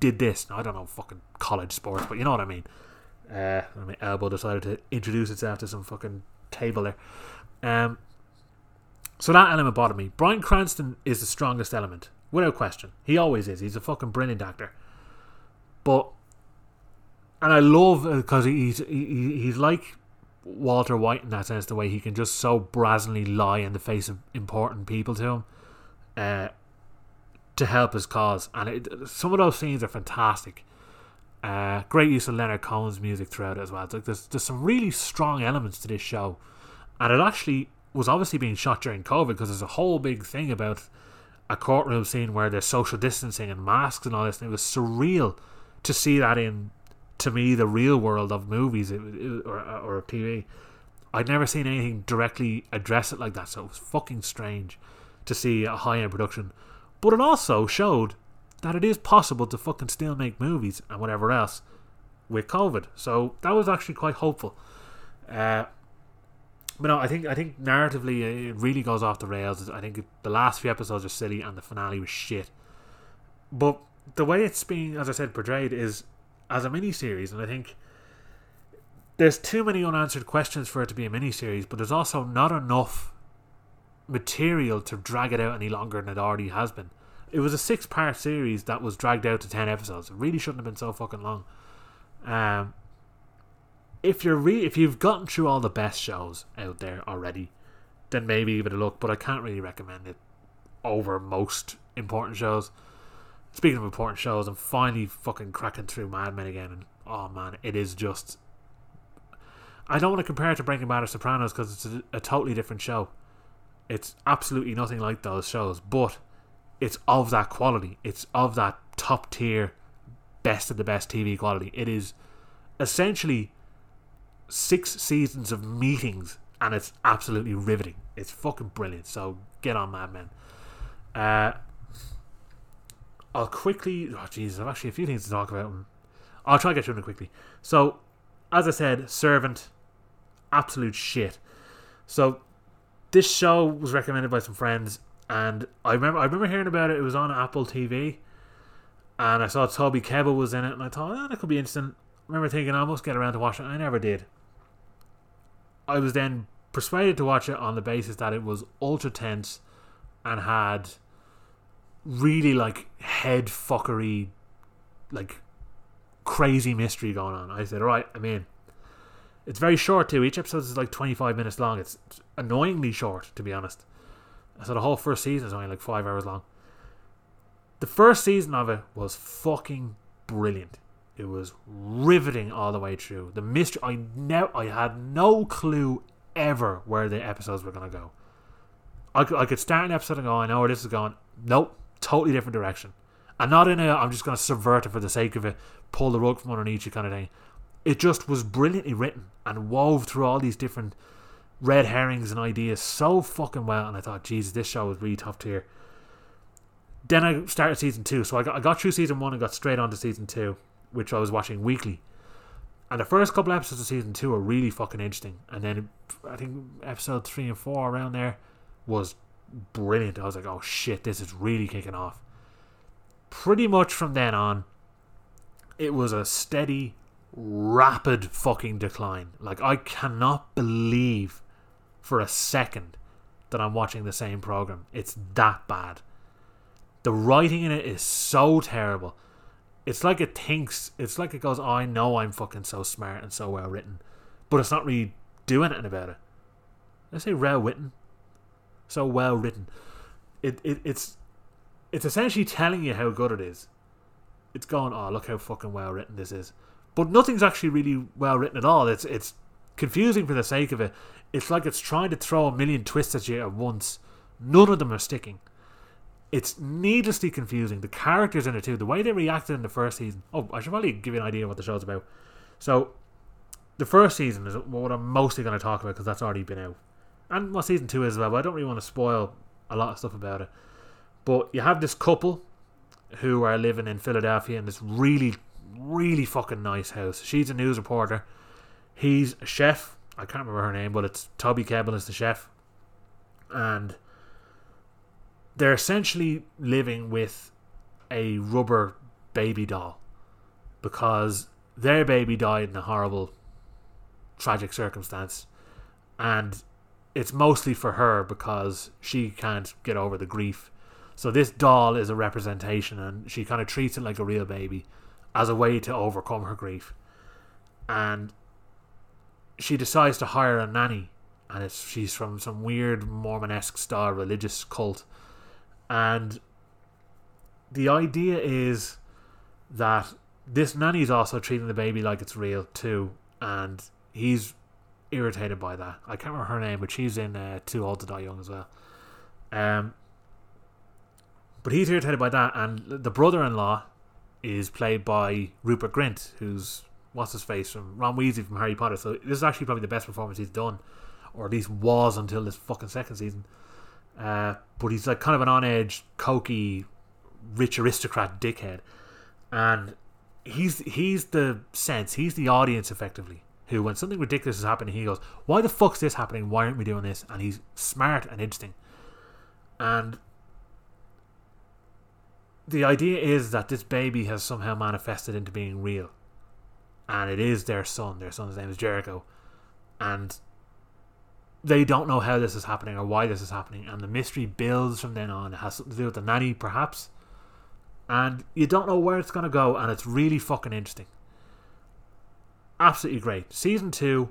did this? Now, I don't know fucking college sports, but you know what I mean. Uh, my elbow decided to introduce itself to some fucking table there. Um, so that element bothered me. Bryan Cranston is the strongest element, without question. He always is. He's a fucking brilliant actor. But, and I love because uh, he's he, he's like Walter White in that sense, the way he can just so brazenly lie in the face of important people to him, uh, to help his cause. And it, some of those scenes are fantastic. Uh, great use of Leonard Cohen's music throughout as well. It's like there's there's some really strong elements to this show, and it actually was obviously being shot during COVID because there's a whole big thing about a courtroom scene where there's social distancing and masks and all this. And it was surreal to see that in, to me, the real world of movies or, or TV. I'd never seen anything directly address it like that, so it was fucking strange to see a high end production. But it also showed that it is possible to fucking still make movies and whatever else with COVID. So that was actually quite hopeful. Uh, but no, I think I think narratively it really goes off the rails. I think the last few episodes are silly and the finale was shit. But the way it's being, as I said, portrayed is as a mini series, and I think there's too many unanswered questions for it to be a mini series. But there's also not enough material to drag it out any longer than it already has been. It was a six part series that was dragged out to ten episodes. It really shouldn't have been so fucking long. Um, if you're re- if you've gotten through all the best shows out there already, then maybe give it a look. But I can't really recommend it over most important shows. Speaking of important shows, I'm finally fucking cracking through Mad Men again, and oh man, it is just. I don't want to compare it to Breaking Bad or Sopranos because it's a, a totally different show. It's absolutely nothing like those shows, but it's of that quality. It's of that top tier, best of the best TV quality. It is essentially six seasons of meetings, and it's absolutely riveting. It's fucking brilliant. So get on, Mad Men. Uh, I'll quickly. Oh, Jesus, I've actually a few things to talk about. I'll try to get through them quickly. So, as I said, Servant, absolute shit. So, this show was recommended by some friends, and I remember I remember hearing about it. It was on Apple TV, and I saw Toby Kebbell was in it, and I thought, oh, that could be interesting. I remember thinking I must get around to watching it. I never did. I was then persuaded to watch it on the basis that it was ultra tense and had really like head fuckery, like crazy mystery going on. I said, all right, I'm in. It's very short too. Each episode is like 25 minutes long. It's annoyingly short, to be honest. So the whole first season is only like five hours long. The first season of it was fucking brilliant. It was riveting all the way through. The mystery I ne- I had no clue ever where the episodes were gonna go. I could, I could start an episode and go, oh, I know where this is going. Nope, totally different direction. And not in a I'm just gonna subvert it for the sake of it, pull the rug from underneath you kind of thing. It just was brilliantly written and wove through all these different red herrings and ideas so fucking well. And I thought, Jesus, this show was really tough tier. Then I started season two, so I got, I got through season one and got straight on to season two which I was watching weekly. And the first couple episodes of season two are really fucking interesting. And then I think episode three and four around there was brilliant. I was like, oh shit, this is really kicking off. Pretty much from then on, it was a steady, rapid fucking decline. Like, I cannot believe for a second that I'm watching the same program. It's that bad. The writing in it is so terrible. It's like it thinks, it's like it goes, oh, I know I'm fucking so smart and so well written, but it's not really doing anything about it. I say well written, so well written. It, it it's it's essentially telling you how good it is. It's going, oh look how fucking well written this is, but nothing's actually really well written at all. It's it's confusing for the sake of it. It's like it's trying to throw a million twists at you at once. None of them are sticking. It's needlessly confusing. The characters in it too, the way they reacted in the first season. Oh, I should probably give you an idea what the show's about. So, the first season is what I'm mostly going to talk about because that's already been out, and what season two is well. But I don't really want to spoil a lot of stuff about it. But you have this couple who are living in Philadelphia in this really, really fucking nice house. She's a news reporter. He's a chef. I can't remember her name, but it's Toby Kebbell is the chef. And they're essentially living with a rubber baby doll because their baby died in a horrible, tragic circumstance. And it's mostly for her because she can't get over the grief. So this doll is a representation, and she kind of treats it like a real baby as a way to overcome her grief. And she decides to hire a nanny, and it's she's from some weird Mormonesque style religious cult, and the idea is that this nanny is also treating the baby like it's real too, and he's irritated by that. I can't remember her name, but she's in uh, Too Old to Die Young as well. Um, but he's irritated by that, and the brother-in-law is played by Rupert Grint, who's what's his face from Ron Weasley from Harry Potter. So this is actually probably the best performance he's done, or at least was until this fucking second season. Uh, but he's like kind of an on-edge, cokey, rich aristocrat dickhead, and he's he's the sense, he's the audience effectively. Who, when something ridiculous is happening, he goes, "Why the fuck's this happening? Why aren't we doing this?" And he's smart and interesting, and the idea is that this baby has somehow manifested into being real and it is their son. Their son's name is Jericho, and they don't know how this is happening or why this is happening, and the mystery builds from then on. It has something to do with the nanny, perhaps, and you don't know where it's gonna go, and it's really fucking interesting. Absolutely great. Season two,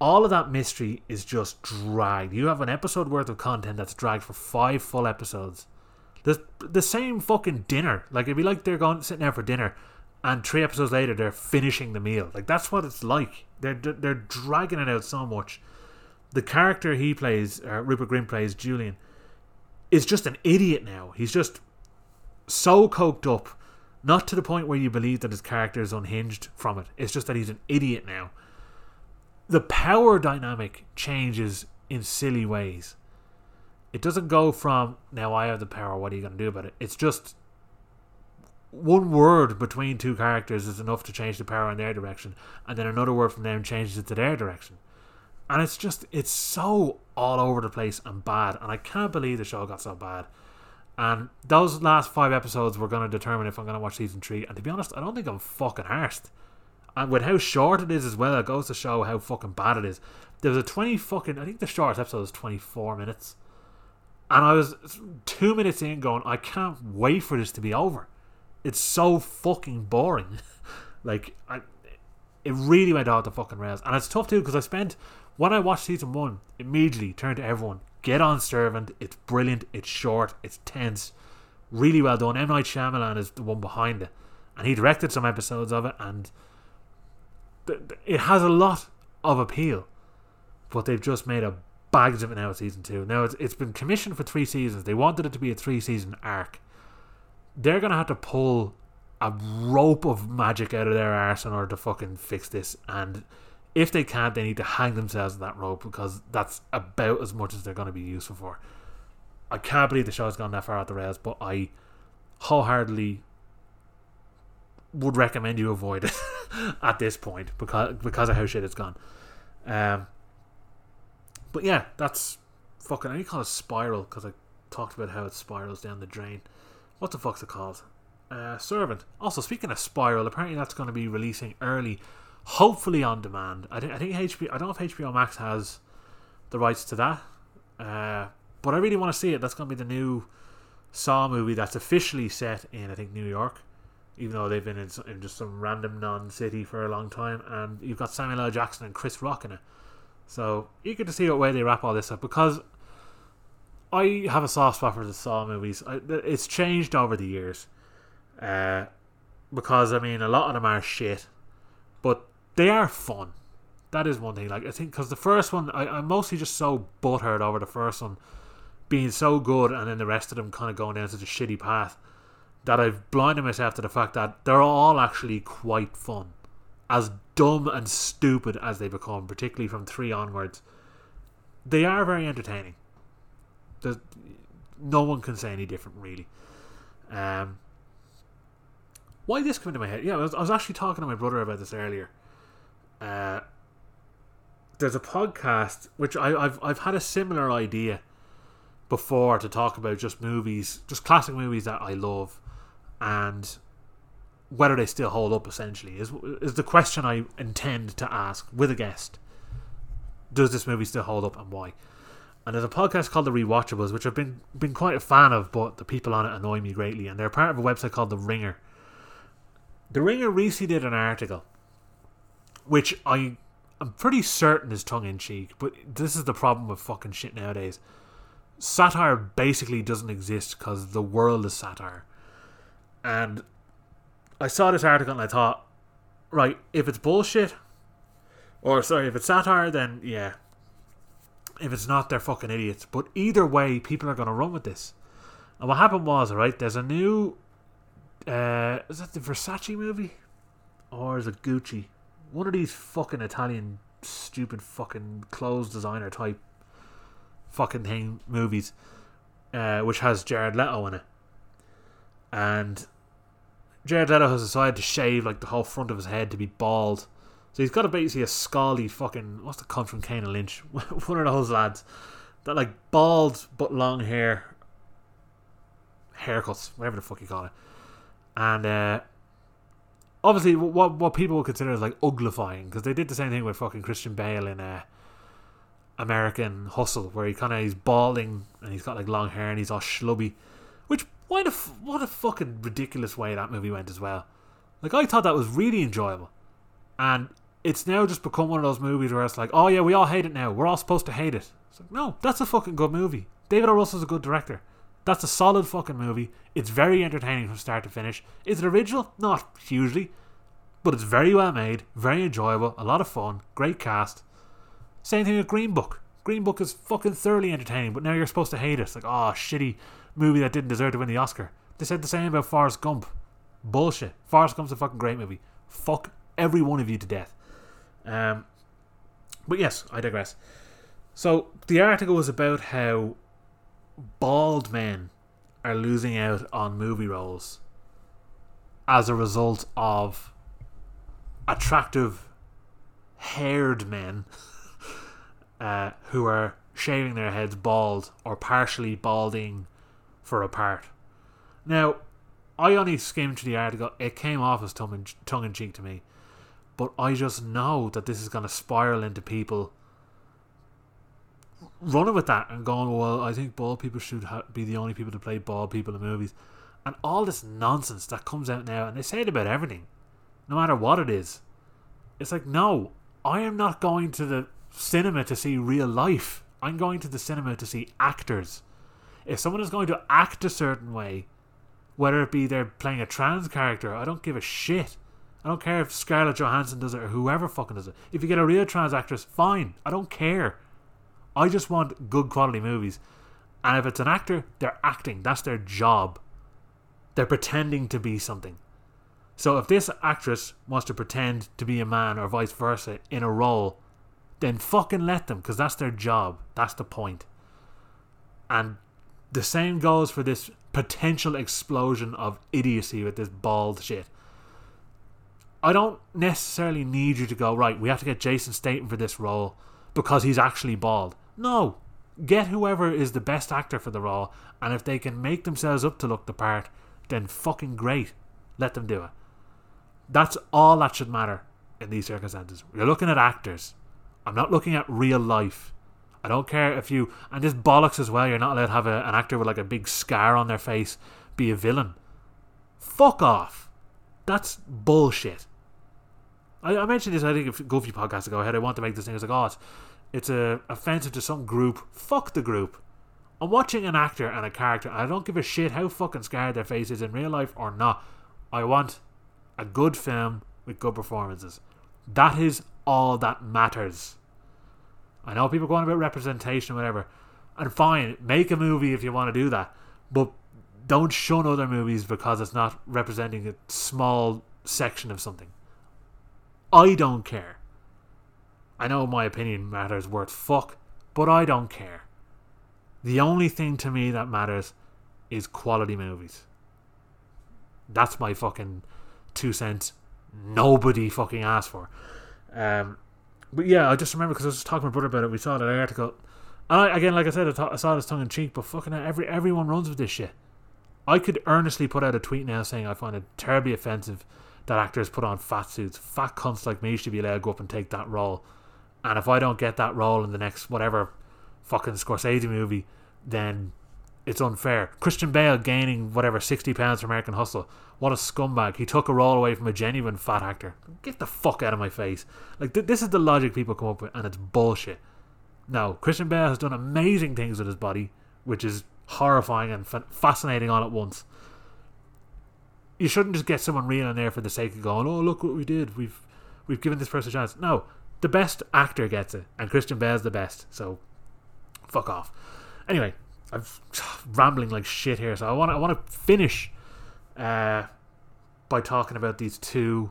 all of that mystery is just dragged. You have an episode worth of content that's dragged for five full episodes. The the same fucking dinner. Like it'd be like they're going sitting there for dinner and three episodes later they're finishing the meal. Like that's what it's like. They're they're dragging it out so much. The character he plays, uh, Rupert Grint plays Julian, is just an idiot now. He's just so coked up, not to the point where you believe that his character is unhinged from it. It's just that he's an idiot now. The power dynamic changes in silly ways. It doesn't go from now I have the power. What are you going to do about it? It's just one word between two characters is enough to change the power in their direction, and then another word from them changes it to their direction. And it's just, it's so all over the place and bad, and I can't believe the show got so bad. And those last five episodes were going to determine if I'm going to watch season three. And to be honest, I don't think I'm fucking arsed. And with how short it is as well, it goes to show how fucking bad it is. There was a 20 fucking, I think the shortest episode was 24 minutes. And I was two minutes in going, I can't wait for this to be over it's so fucking boring. <laughs> like, I, it really went out the fucking rails, and it's tough too because I spent when I watched season one immediately turned to everyone. Get on Servant. It's brilliant. It's short. It's tense. Really well done. M Night Shyamalan is the one behind it, and he directed some episodes of it, and it has a lot of appeal. But they've just made a bags of it now. Season two. Now it's it's been commissioned for three seasons. They wanted it to be a three season arc they're gonna have to pull a rope of magic out of their arse in order to fucking fix this. And if they can't, they need to hang themselves in that rope because that's about as much as they're going to be useful for. I can't believe the show's gone that far out the rails, but I wholeheartedly would recommend you avoid it <laughs> at this point because because of how shit it's gone. Um, but yeah, that's fucking. I call it spiral because I talked about how it spirals down the drain what the fuck's it called? Uh, Servant. Also, speaking of Spiral, apparently that's going to be releasing early, hopefully on demand. I, I think HBO. I don't know if HBO Max has the rights to that. Uh, but I really want to see it. That's going to be the new Saw movie that's officially set in, I think, New York, even though they've been in, in just some random non city for a long time. And you've got Samuel L. Jackson and Chris Rock in it. So eager to see what way they wrap all this up because I have a soft spot for the Saw movies. I, it's changed over the years. Uh, because, I mean, a lot of them are shit, but they are fun. That is one thing. Like, I think, because the first one, I, I'm mostly just so butthurt over the first one being so good and then the rest of them kind of going down such a shitty path that I've blinded myself to the fact that they're all actually quite fun. As dumb and stupid as they become, particularly from three onwards, they are very entertaining. There's, no one can say any different, really. Um, why this came into my head? Yeah, I was, I was actually talking to my brother about this earlier. Uh, there's a podcast which I, I've I've had a similar idea before to talk about just movies, just classic movies that I love, and whether they still hold up. Essentially, is is the question I intend to ask with a guest. Does this movie still hold up, and why? And there's a podcast called The Rewatchables, which I've been been quite a fan of, but the people on it annoy me greatly, and they're part of a website called The Ringer. The Ringer recently did an article, which I I'm pretty certain is tongue in cheek, but this is the problem with fucking shit nowadays satire basically doesn't exist because the world is satire. And I saw this article and I thought, right, if it's bullshit, or sorry, if it's satire, then yeah. If it's not, they're fucking idiots. But either way, people are going to run with this. And what happened was, right, there's a new. Uh, is that the Versace movie? Or is it Gucci? One of these fucking Italian stupid fucking clothes designer type fucking thing movies, uh, which has Jared Leto in it, and Jared Leto has decided to shave like the whole front of his head to be bald. So he's got a basically a scally fucking what's the cunt from Kane and Lynch? <laughs> One of those lads that like bald but long hair, haircuts, whatever the fuck you call it, and uh, obviously what what people would consider as like uglifying because they did the same thing with fucking Christian Bale in uh, American Hustle, where he kind of he's balding and he's got like long hair and he's all schlubby. Which why the what a fucking ridiculous way that movie went as well. Like I thought that was really enjoyable, and it's now just become one of those movies where it's like, oh yeah, we all hate it now. We're all supposed to hate it. It's like, no, that's a fucking good movie. David O. Russell's a good director. That's a solid fucking movie. It's very entertaining from start to finish. Is it original? Not hugely, but it's very well made, very enjoyable, a lot of fun, great cast. Same thing with Green Book. Green Book is fucking thoroughly entertaining, but now you're supposed to hate it. It's like, oh, shitty movie that didn't deserve to win the Oscar. They said the same about Forrest Gump. Bullshit. Forrest Gump's a fucking great movie. Fuck every one of you to death. Um, but yes, I digress. So the article was about how bald men are losing out on movie roles as a result of attractive haired men <laughs> uh, who are shaving their heads bald or partially balding for a part. Now, I only skimmed through the article. It came off as tongue in, cheek to me. But I just know that this is going to spiral into people running with that and going, well, I think bald people should ha- be the only people to play bald people in movies. And all this nonsense that comes out now, and they say it about everything, no matter what it is. It's like, no, I am not going to the cinema to see real life. I'm going to the cinema to see actors. If someone is going to act a certain way, whether it be they're playing a trans character, I don't give a shit. I don't care if Scarlett Johansson does it or whoever fucking does it. If you get a real trans actress, fine. I don't care. I just want good quality movies. And if it's an actor, they're acting. That's their job. They're pretending to be something. So if this actress wants to pretend to be a man or vice versa in a role, then fucking let them because that's their job. That's the point. And the same goes for this potential explosion of idiocy with this bald shit. I don't necessarily need you to go, right, we have to get Jason Statham for this role because he's actually bald. No. Get whoever is the best actor for the role, and if they can make themselves up to look the part, then fucking great. Let them do it. That's all that should matter in these circumstances. You're looking at actors. I'm not looking at real life. I don't care if you and this bollocks as well. You're not allowed to have a, an actor with like a big scar on their face be a villain. Fuck off. That's bullshit. I, I mentioned this I think a goofy podcast ago. I had I want to make this thing. I was like, oh, it's, it's a offensive to some group. Fuck the group. I'm watching an actor and a character. And I don't give a shit how fucking scarred their face is in real life or not. I want a good film with good performances. That is all that matters. I know people going about representation or whatever. And fine, make a movie if you want to do that. But don't shun other movies because it's not representing a small section of something. I don't care. I know my opinion matters worth fuck, but I don't care. The only thing to me that matters is quality movies. That's my fucking two cents. Nobody fucking asked for. Um, but yeah, I just remember because I was talking to my brother about it. We saw that article. And I, again, like I said, I, th- I saw this tongue in cheek, but fucking every everyone runs with this shit. I could earnestly put out a tweet now saying I find it terribly offensive that actors put on fat suits. Fat cunts like me should be allowed to go up and take that role. And if I don't get that role in the next whatever fucking Scorsese movie, then it's unfair. Christian Bale gaining whatever sixty pounds for American Hustle. What a scumbag! He took a role away from a genuine fat actor. Get the fuck out of my face! Like th- this is the logic people come up with, and it's bullshit. No, Christian Bale has done amazing things with his body, which is horrifying and fa- fascinating all at once. You shouldn't just get someone real in there for the sake of going, "Oh, look what we did. We've we've given this person a chance." No, the best actor gets it, and Christian Bale's the best. So, fuck off. Anyway, I'm <sighs> rambling like shit here, so I want I want to finish uh, by talking about these two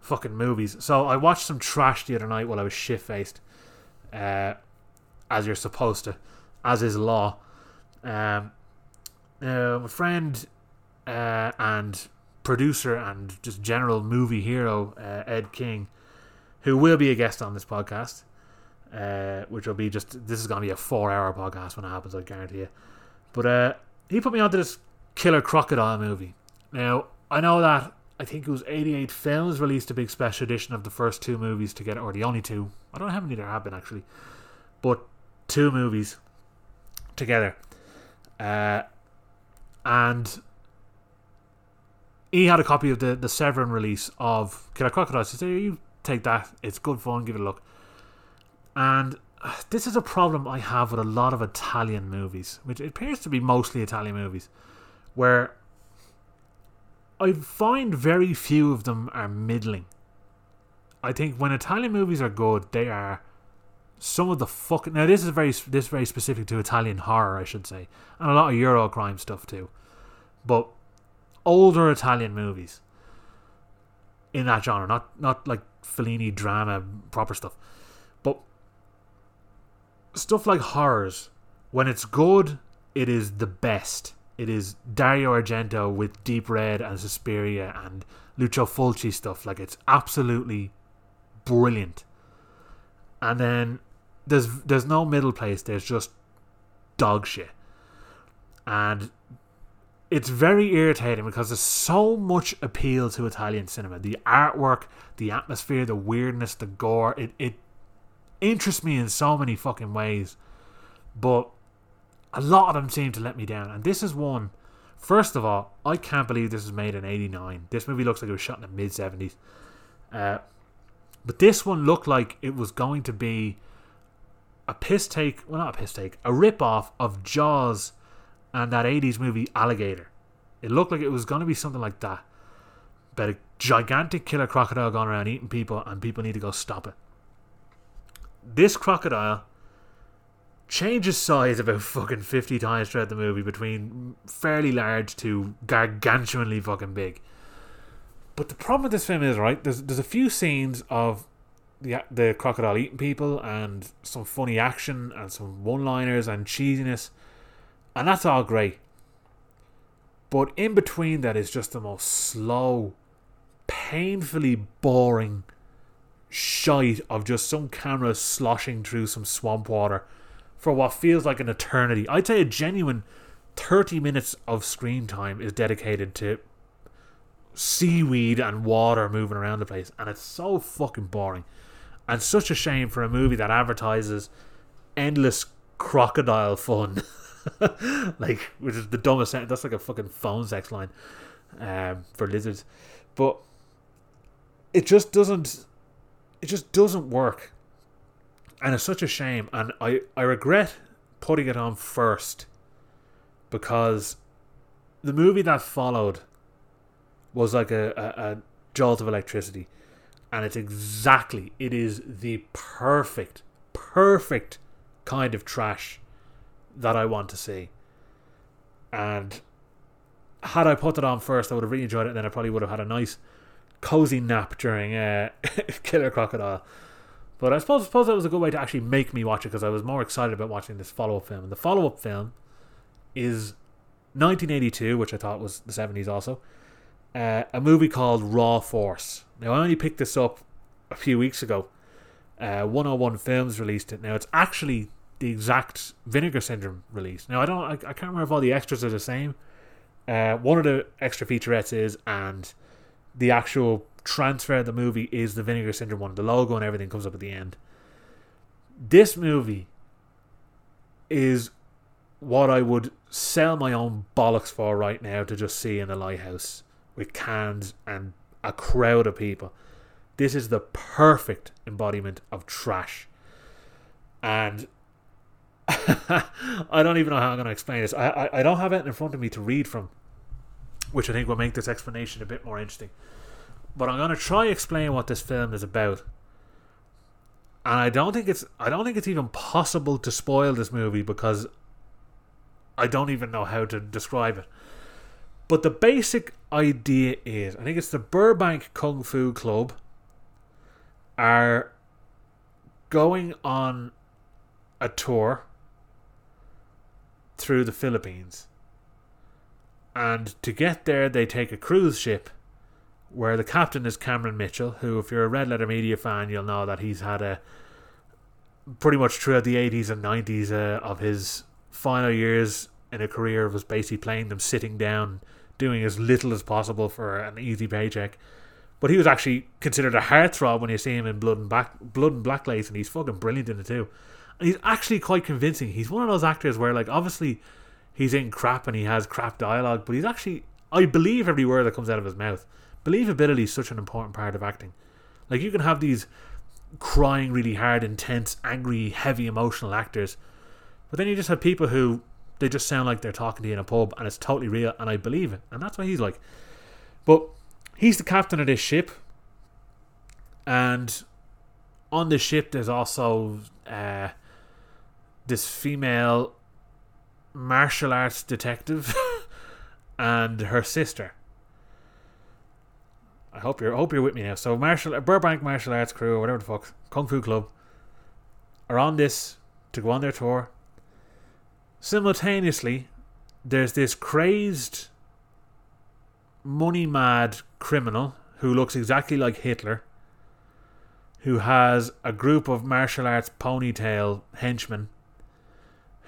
fucking movies. So I watched some trash the other night while I was shit faced, uh, as you're supposed to, as is law. Um, uh, my friend uh, and producer and just general movie hero uh, Ed King, who will be a guest on this podcast, uh, which will be just this is going to be a four-hour podcast when it happens. I guarantee you. But uh, he put me onto this Killer Crocodile movie. Now I know that I think it was 88 Films released a big special edition of the first two movies together, or the only two. I don't know how many there have been actually, but two movies together. Uh, and he had a copy of the, the Severin release of Killer Crocodiles. He said, You take that, it's good fun, give it a look. And uh, this is a problem I have with a lot of Italian movies, which appears to be mostly Italian movies, where I find very few of them are middling. I think when Italian movies are good, they are some of the fucking now this is very this is very specific to Italian horror, I should say, and a lot of Euro crime stuff too. But older Italian movies in that genre, not not like Fellini drama proper stuff, but stuff like horrors. When it's good, it is the best. It is Dario Argento with Deep Red and Suspiria and Lucio Fulci stuff. Like it's absolutely brilliant. And then there's there's no middle place. There's just dog shit, and it's very irritating because there's so much appeal to Italian cinema. The artwork, the atmosphere, the weirdness, the gore. It it interests me in so many fucking ways, but a lot of them seem to let me down. And this is one. First of all, I can't believe this was made in '89. This movie looks like it was shot in the mid '70s. Uh, but this one looked like it was going to be a piss take, well, not a piss take, a rip off of Jaws and that 80s movie Alligator. It looked like it was going to be something like that. But a gigantic killer crocodile going around eating people, and people need to go stop it. This crocodile changes size about fucking 50 times throughout the movie, between fairly large to gargantuanly fucking big. But the problem with this film is, right, there's, there's a few scenes of the the crocodile eating people and some funny action and some one liners and cheesiness, and that's all great. But in between that is just the most slow, painfully boring shite of just some camera sloshing through some swamp water for what feels like an eternity. I'd say a genuine 30 minutes of screen time is dedicated to seaweed and water moving around the place, and it's so fucking boring. And such a shame for a movie that advertises endless crocodile fun. <laughs> <laughs> like, which is the dumbest sentence. That's like a fucking phone sex line um, for lizards. But it just doesn't. It just doesn't work, and it's such a shame. And I I regret putting it on first because the movie that followed was like a, a, a jolt of electricity and it's exactly it is the perfect perfect kind of trash that I want to see. And had I put it on first, I would have really enjoyed it. And then I probably would have had a nice, cozy nap during uh, <laughs> Killer Crocodile. But I suppose, suppose that was a good way to actually make me watch it because I was more excited about watching this follow up film. And the follow up film is 1982, which I thought was the 70s also. Uh, a movie called Raw Force. Now, I only picked this up a few weeks ago. Uh, 101 Films released it. Now, it's actually the exact Vinegar Syndrome release. Now I don't, I, I can't remember if all the extras are the same. Uh, one of the extra featurettes is, and the actual transfer of the movie is the Vinegar Syndrome one. The logo and everything comes up at the end. This movie is what I would sell my own bollocks for right now to just see in the lighthouse with cans and a crowd of people. This is the perfect embodiment of trash. And <laughs> I don't even know how I'm going to explain this. I, I, I don't have it in front of me to read from, which I think will make this explanation a bit more interesting. But I'm going to try explain what this film is about. And I don't think it's I don't think it's even possible to spoil this movie because I don't even know how to describe it. But the basic idea is I think it's the Burbank Kung Fu Club are going on a tour through the Philippines. And to get there, they take a cruise ship where the captain is Cameron Mitchell, who, if you're a Red Letter Media fan, you'll know that he's had a pretty much throughout the 80s and 90s uh, of his final years in a career was basically playing them sitting down, doing as little as possible for an easy paycheck. But he was actually considered a heartthrob when you see him in Blood and Black, Blood and Black Lace, and he's fucking brilliant in it too he's actually quite convincing. He's one of those actors where, like, obviously he's in crap and he has crap dialogue, but he's actually, I believe every word that comes out of his mouth. Believability is such an important part of acting. Like, you can have these crying really hard, intense, angry, heavy, emotional actors, but then you just have people who they just sound like they're talking to you in a pub and it's totally real and I believe it. And that's what he's like. But he's the captain of this ship. And on the ship, there's also uh, this female martial arts detective <laughs> and her sister. I hope you're I hope you're with me now. So martial Burbank Martial Arts Crew or whatever the fuck Kung Fu Club are on this to go on their tour. Simultaneously, there's this crazed, money mad criminal who looks exactly like Hitler, who has a group of martial arts ponytail henchmen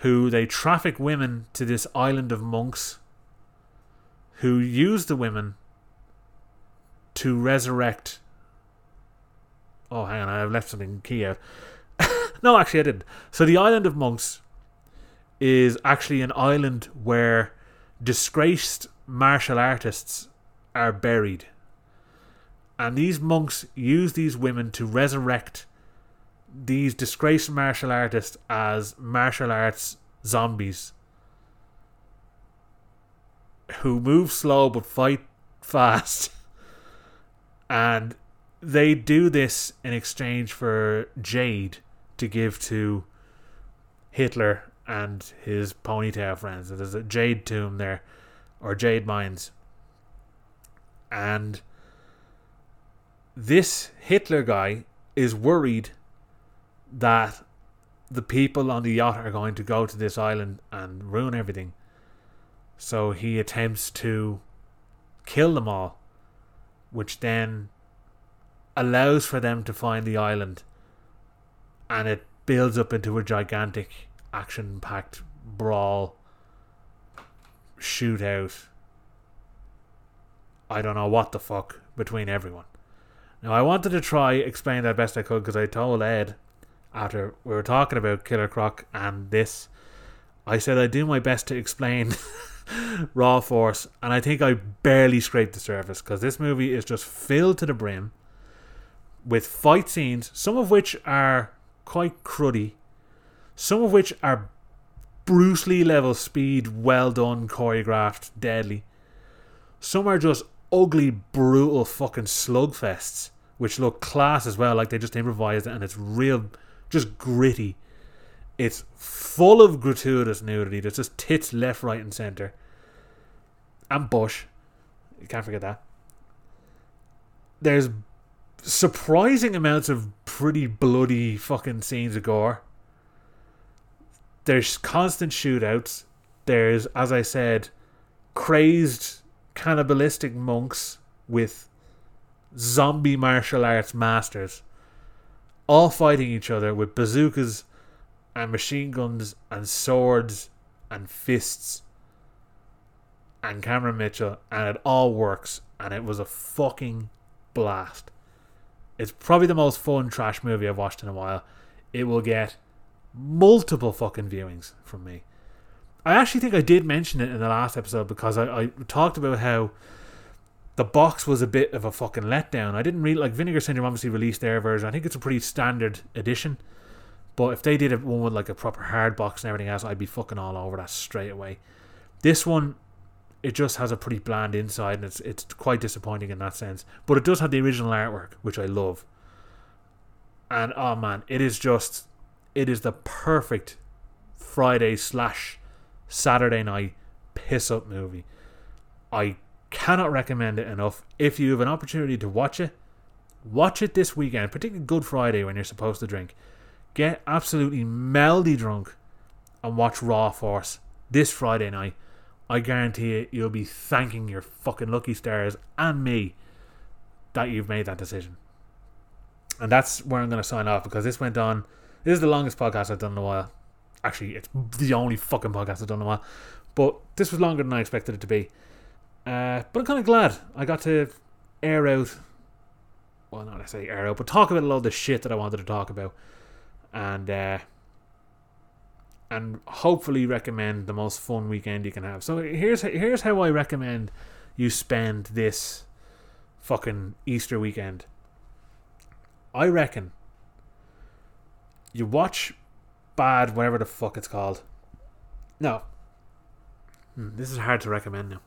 who they traffic women to this island of monks who use the women to resurrect. Oh, hang on, I've left something key out. <laughs> no, actually, I didn't. So, the island of monks is actually an island where disgraced martial artists are buried. And these monks use these women to resurrect these disgraced martial artists as martial arts zombies who move slow but fight fast. and they do this in exchange for Jade to give to Hitler and his ponytail friends. There's a Jade tomb there, or Jade mines. And this Hitler guy is worried that the people on the yacht are going to go to this island and ruin everything. So he attempts to kill them all, which then allows for them to find the island and it builds up into a gigantic action packed brawl shootout. I don't know what the fuck between everyone. Now I wanted to try explain that best I could because I told Ed after we were talking about Killer Croc and this. I said I'd do my best to explain <laughs> Raw Force, and I think I barely scraped the surface because this movie is just filled to the brim with fight scenes, some of which are quite cruddy, some of which are Bruce Lee level speed, well done, choreographed, deadly. Some are just ugly, brutal fucking slugfests, which look class as well, like they just improvised and it's real, just gritty. It's full of gratuitous nudity. There's just tits left, right, and centre. And Bush. You can't forget that. There's surprising amounts of pretty bloody fucking scenes of gore. There's constant shootouts. There's, as I said, crazed cannibalistic monks with zombie martial arts masters all fighting each other with bazookas and machine guns and swords and fists and Cameron Mitchell, and it all works, and it was a fucking blast. It's probably the most fun trash movie I've watched in a while. It will get multiple fucking viewings from me. I actually think I did mention it in the last episode because I, I talked about how the box was a bit of a fucking letdown. I didn't really like Vinegar Syndrome obviously released their version. I think it's a pretty standard edition. But if they did it one with like a proper hard box and everything else, I'd be fucking all over that straight away. This one, it just has a pretty bland inside, and it's it's quite disappointing in that sense. But it does have the original artwork, which I love. And oh man, it is just, it is the perfect Friday slash Saturday night piss up movie. I cannot recommend it enough. If you have an opportunity to watch it, watch it this weekend, particularly Good Friday when you're supposed to drink get absolutely melody drunk and watch Raw Force this Friday night. I guarantee you, you'll be thanking your fucking lucky stars and me that you've made that decision. And that's where I'm going to sign off because this went on. This is the longest podcast I've done in a while. Actually, it's the only fucking podcast I've done in a while. But this was longer than I expected it to be. Uh, but I'm kind of glad I got to air out. Well, not necessarily air out, but talk about a lot of the shit that I wanted to talk about and uh, and hopefully recommend the most fun weekend you can have. So here's here's how I recommend you spend this fucking Easter weekend. I reckon you watch bad whatever the fuck it's called. No. Hmm, this is hard to recommend now.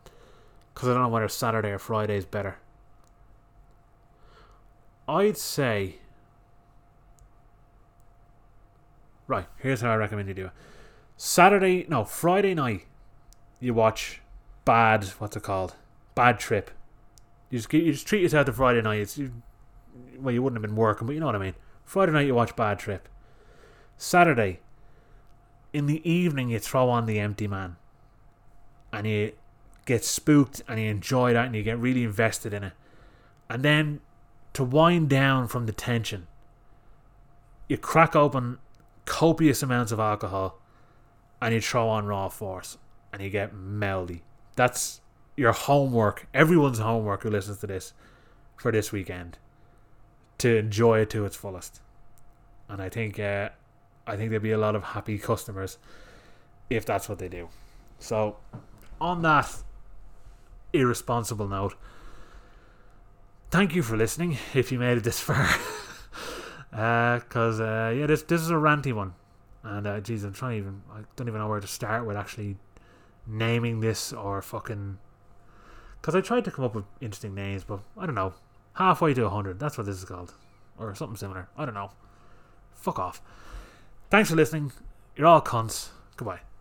Because I don't know whether Saturday or Friday is better. I'd say Right, here's how I recommend you do it. Saturday, no, Friday night, you watch Bad, what's it called? Bad Trip. You just, you just treat yourself to Friday night. It's, you, well, you wouldn't have been working, but you know what I mean. Friday night, you watch Bad Trip. Saturday, in the evening, you throw on The Empty Man. And you get spooked and you enjoy that and you get really invested in it. And then to wind down from the tension, you crack open copious amounts of alcohol and you throw on raw force and you get meldy. That's your homework, everyone's homework who listens to this for this weekend to enjoy it to its fullest. And I think uh, I think there'll be a lot of happy customers if that's what they do. So, on that irresponsible note, thank you for listening if you made it this <laughs> far. Because, uh, uh, yeah, this this is a ranty one. And, uh, geez, I'm trying even, I don't even know where to start with actually naming this or fucking. Because I tried to come up with interesting names, but I don't know. Halfway to 100, that's what this is called. Or something similar. I don't know. Fuck off. Thanks for listening. You're all cunts. Goodbye.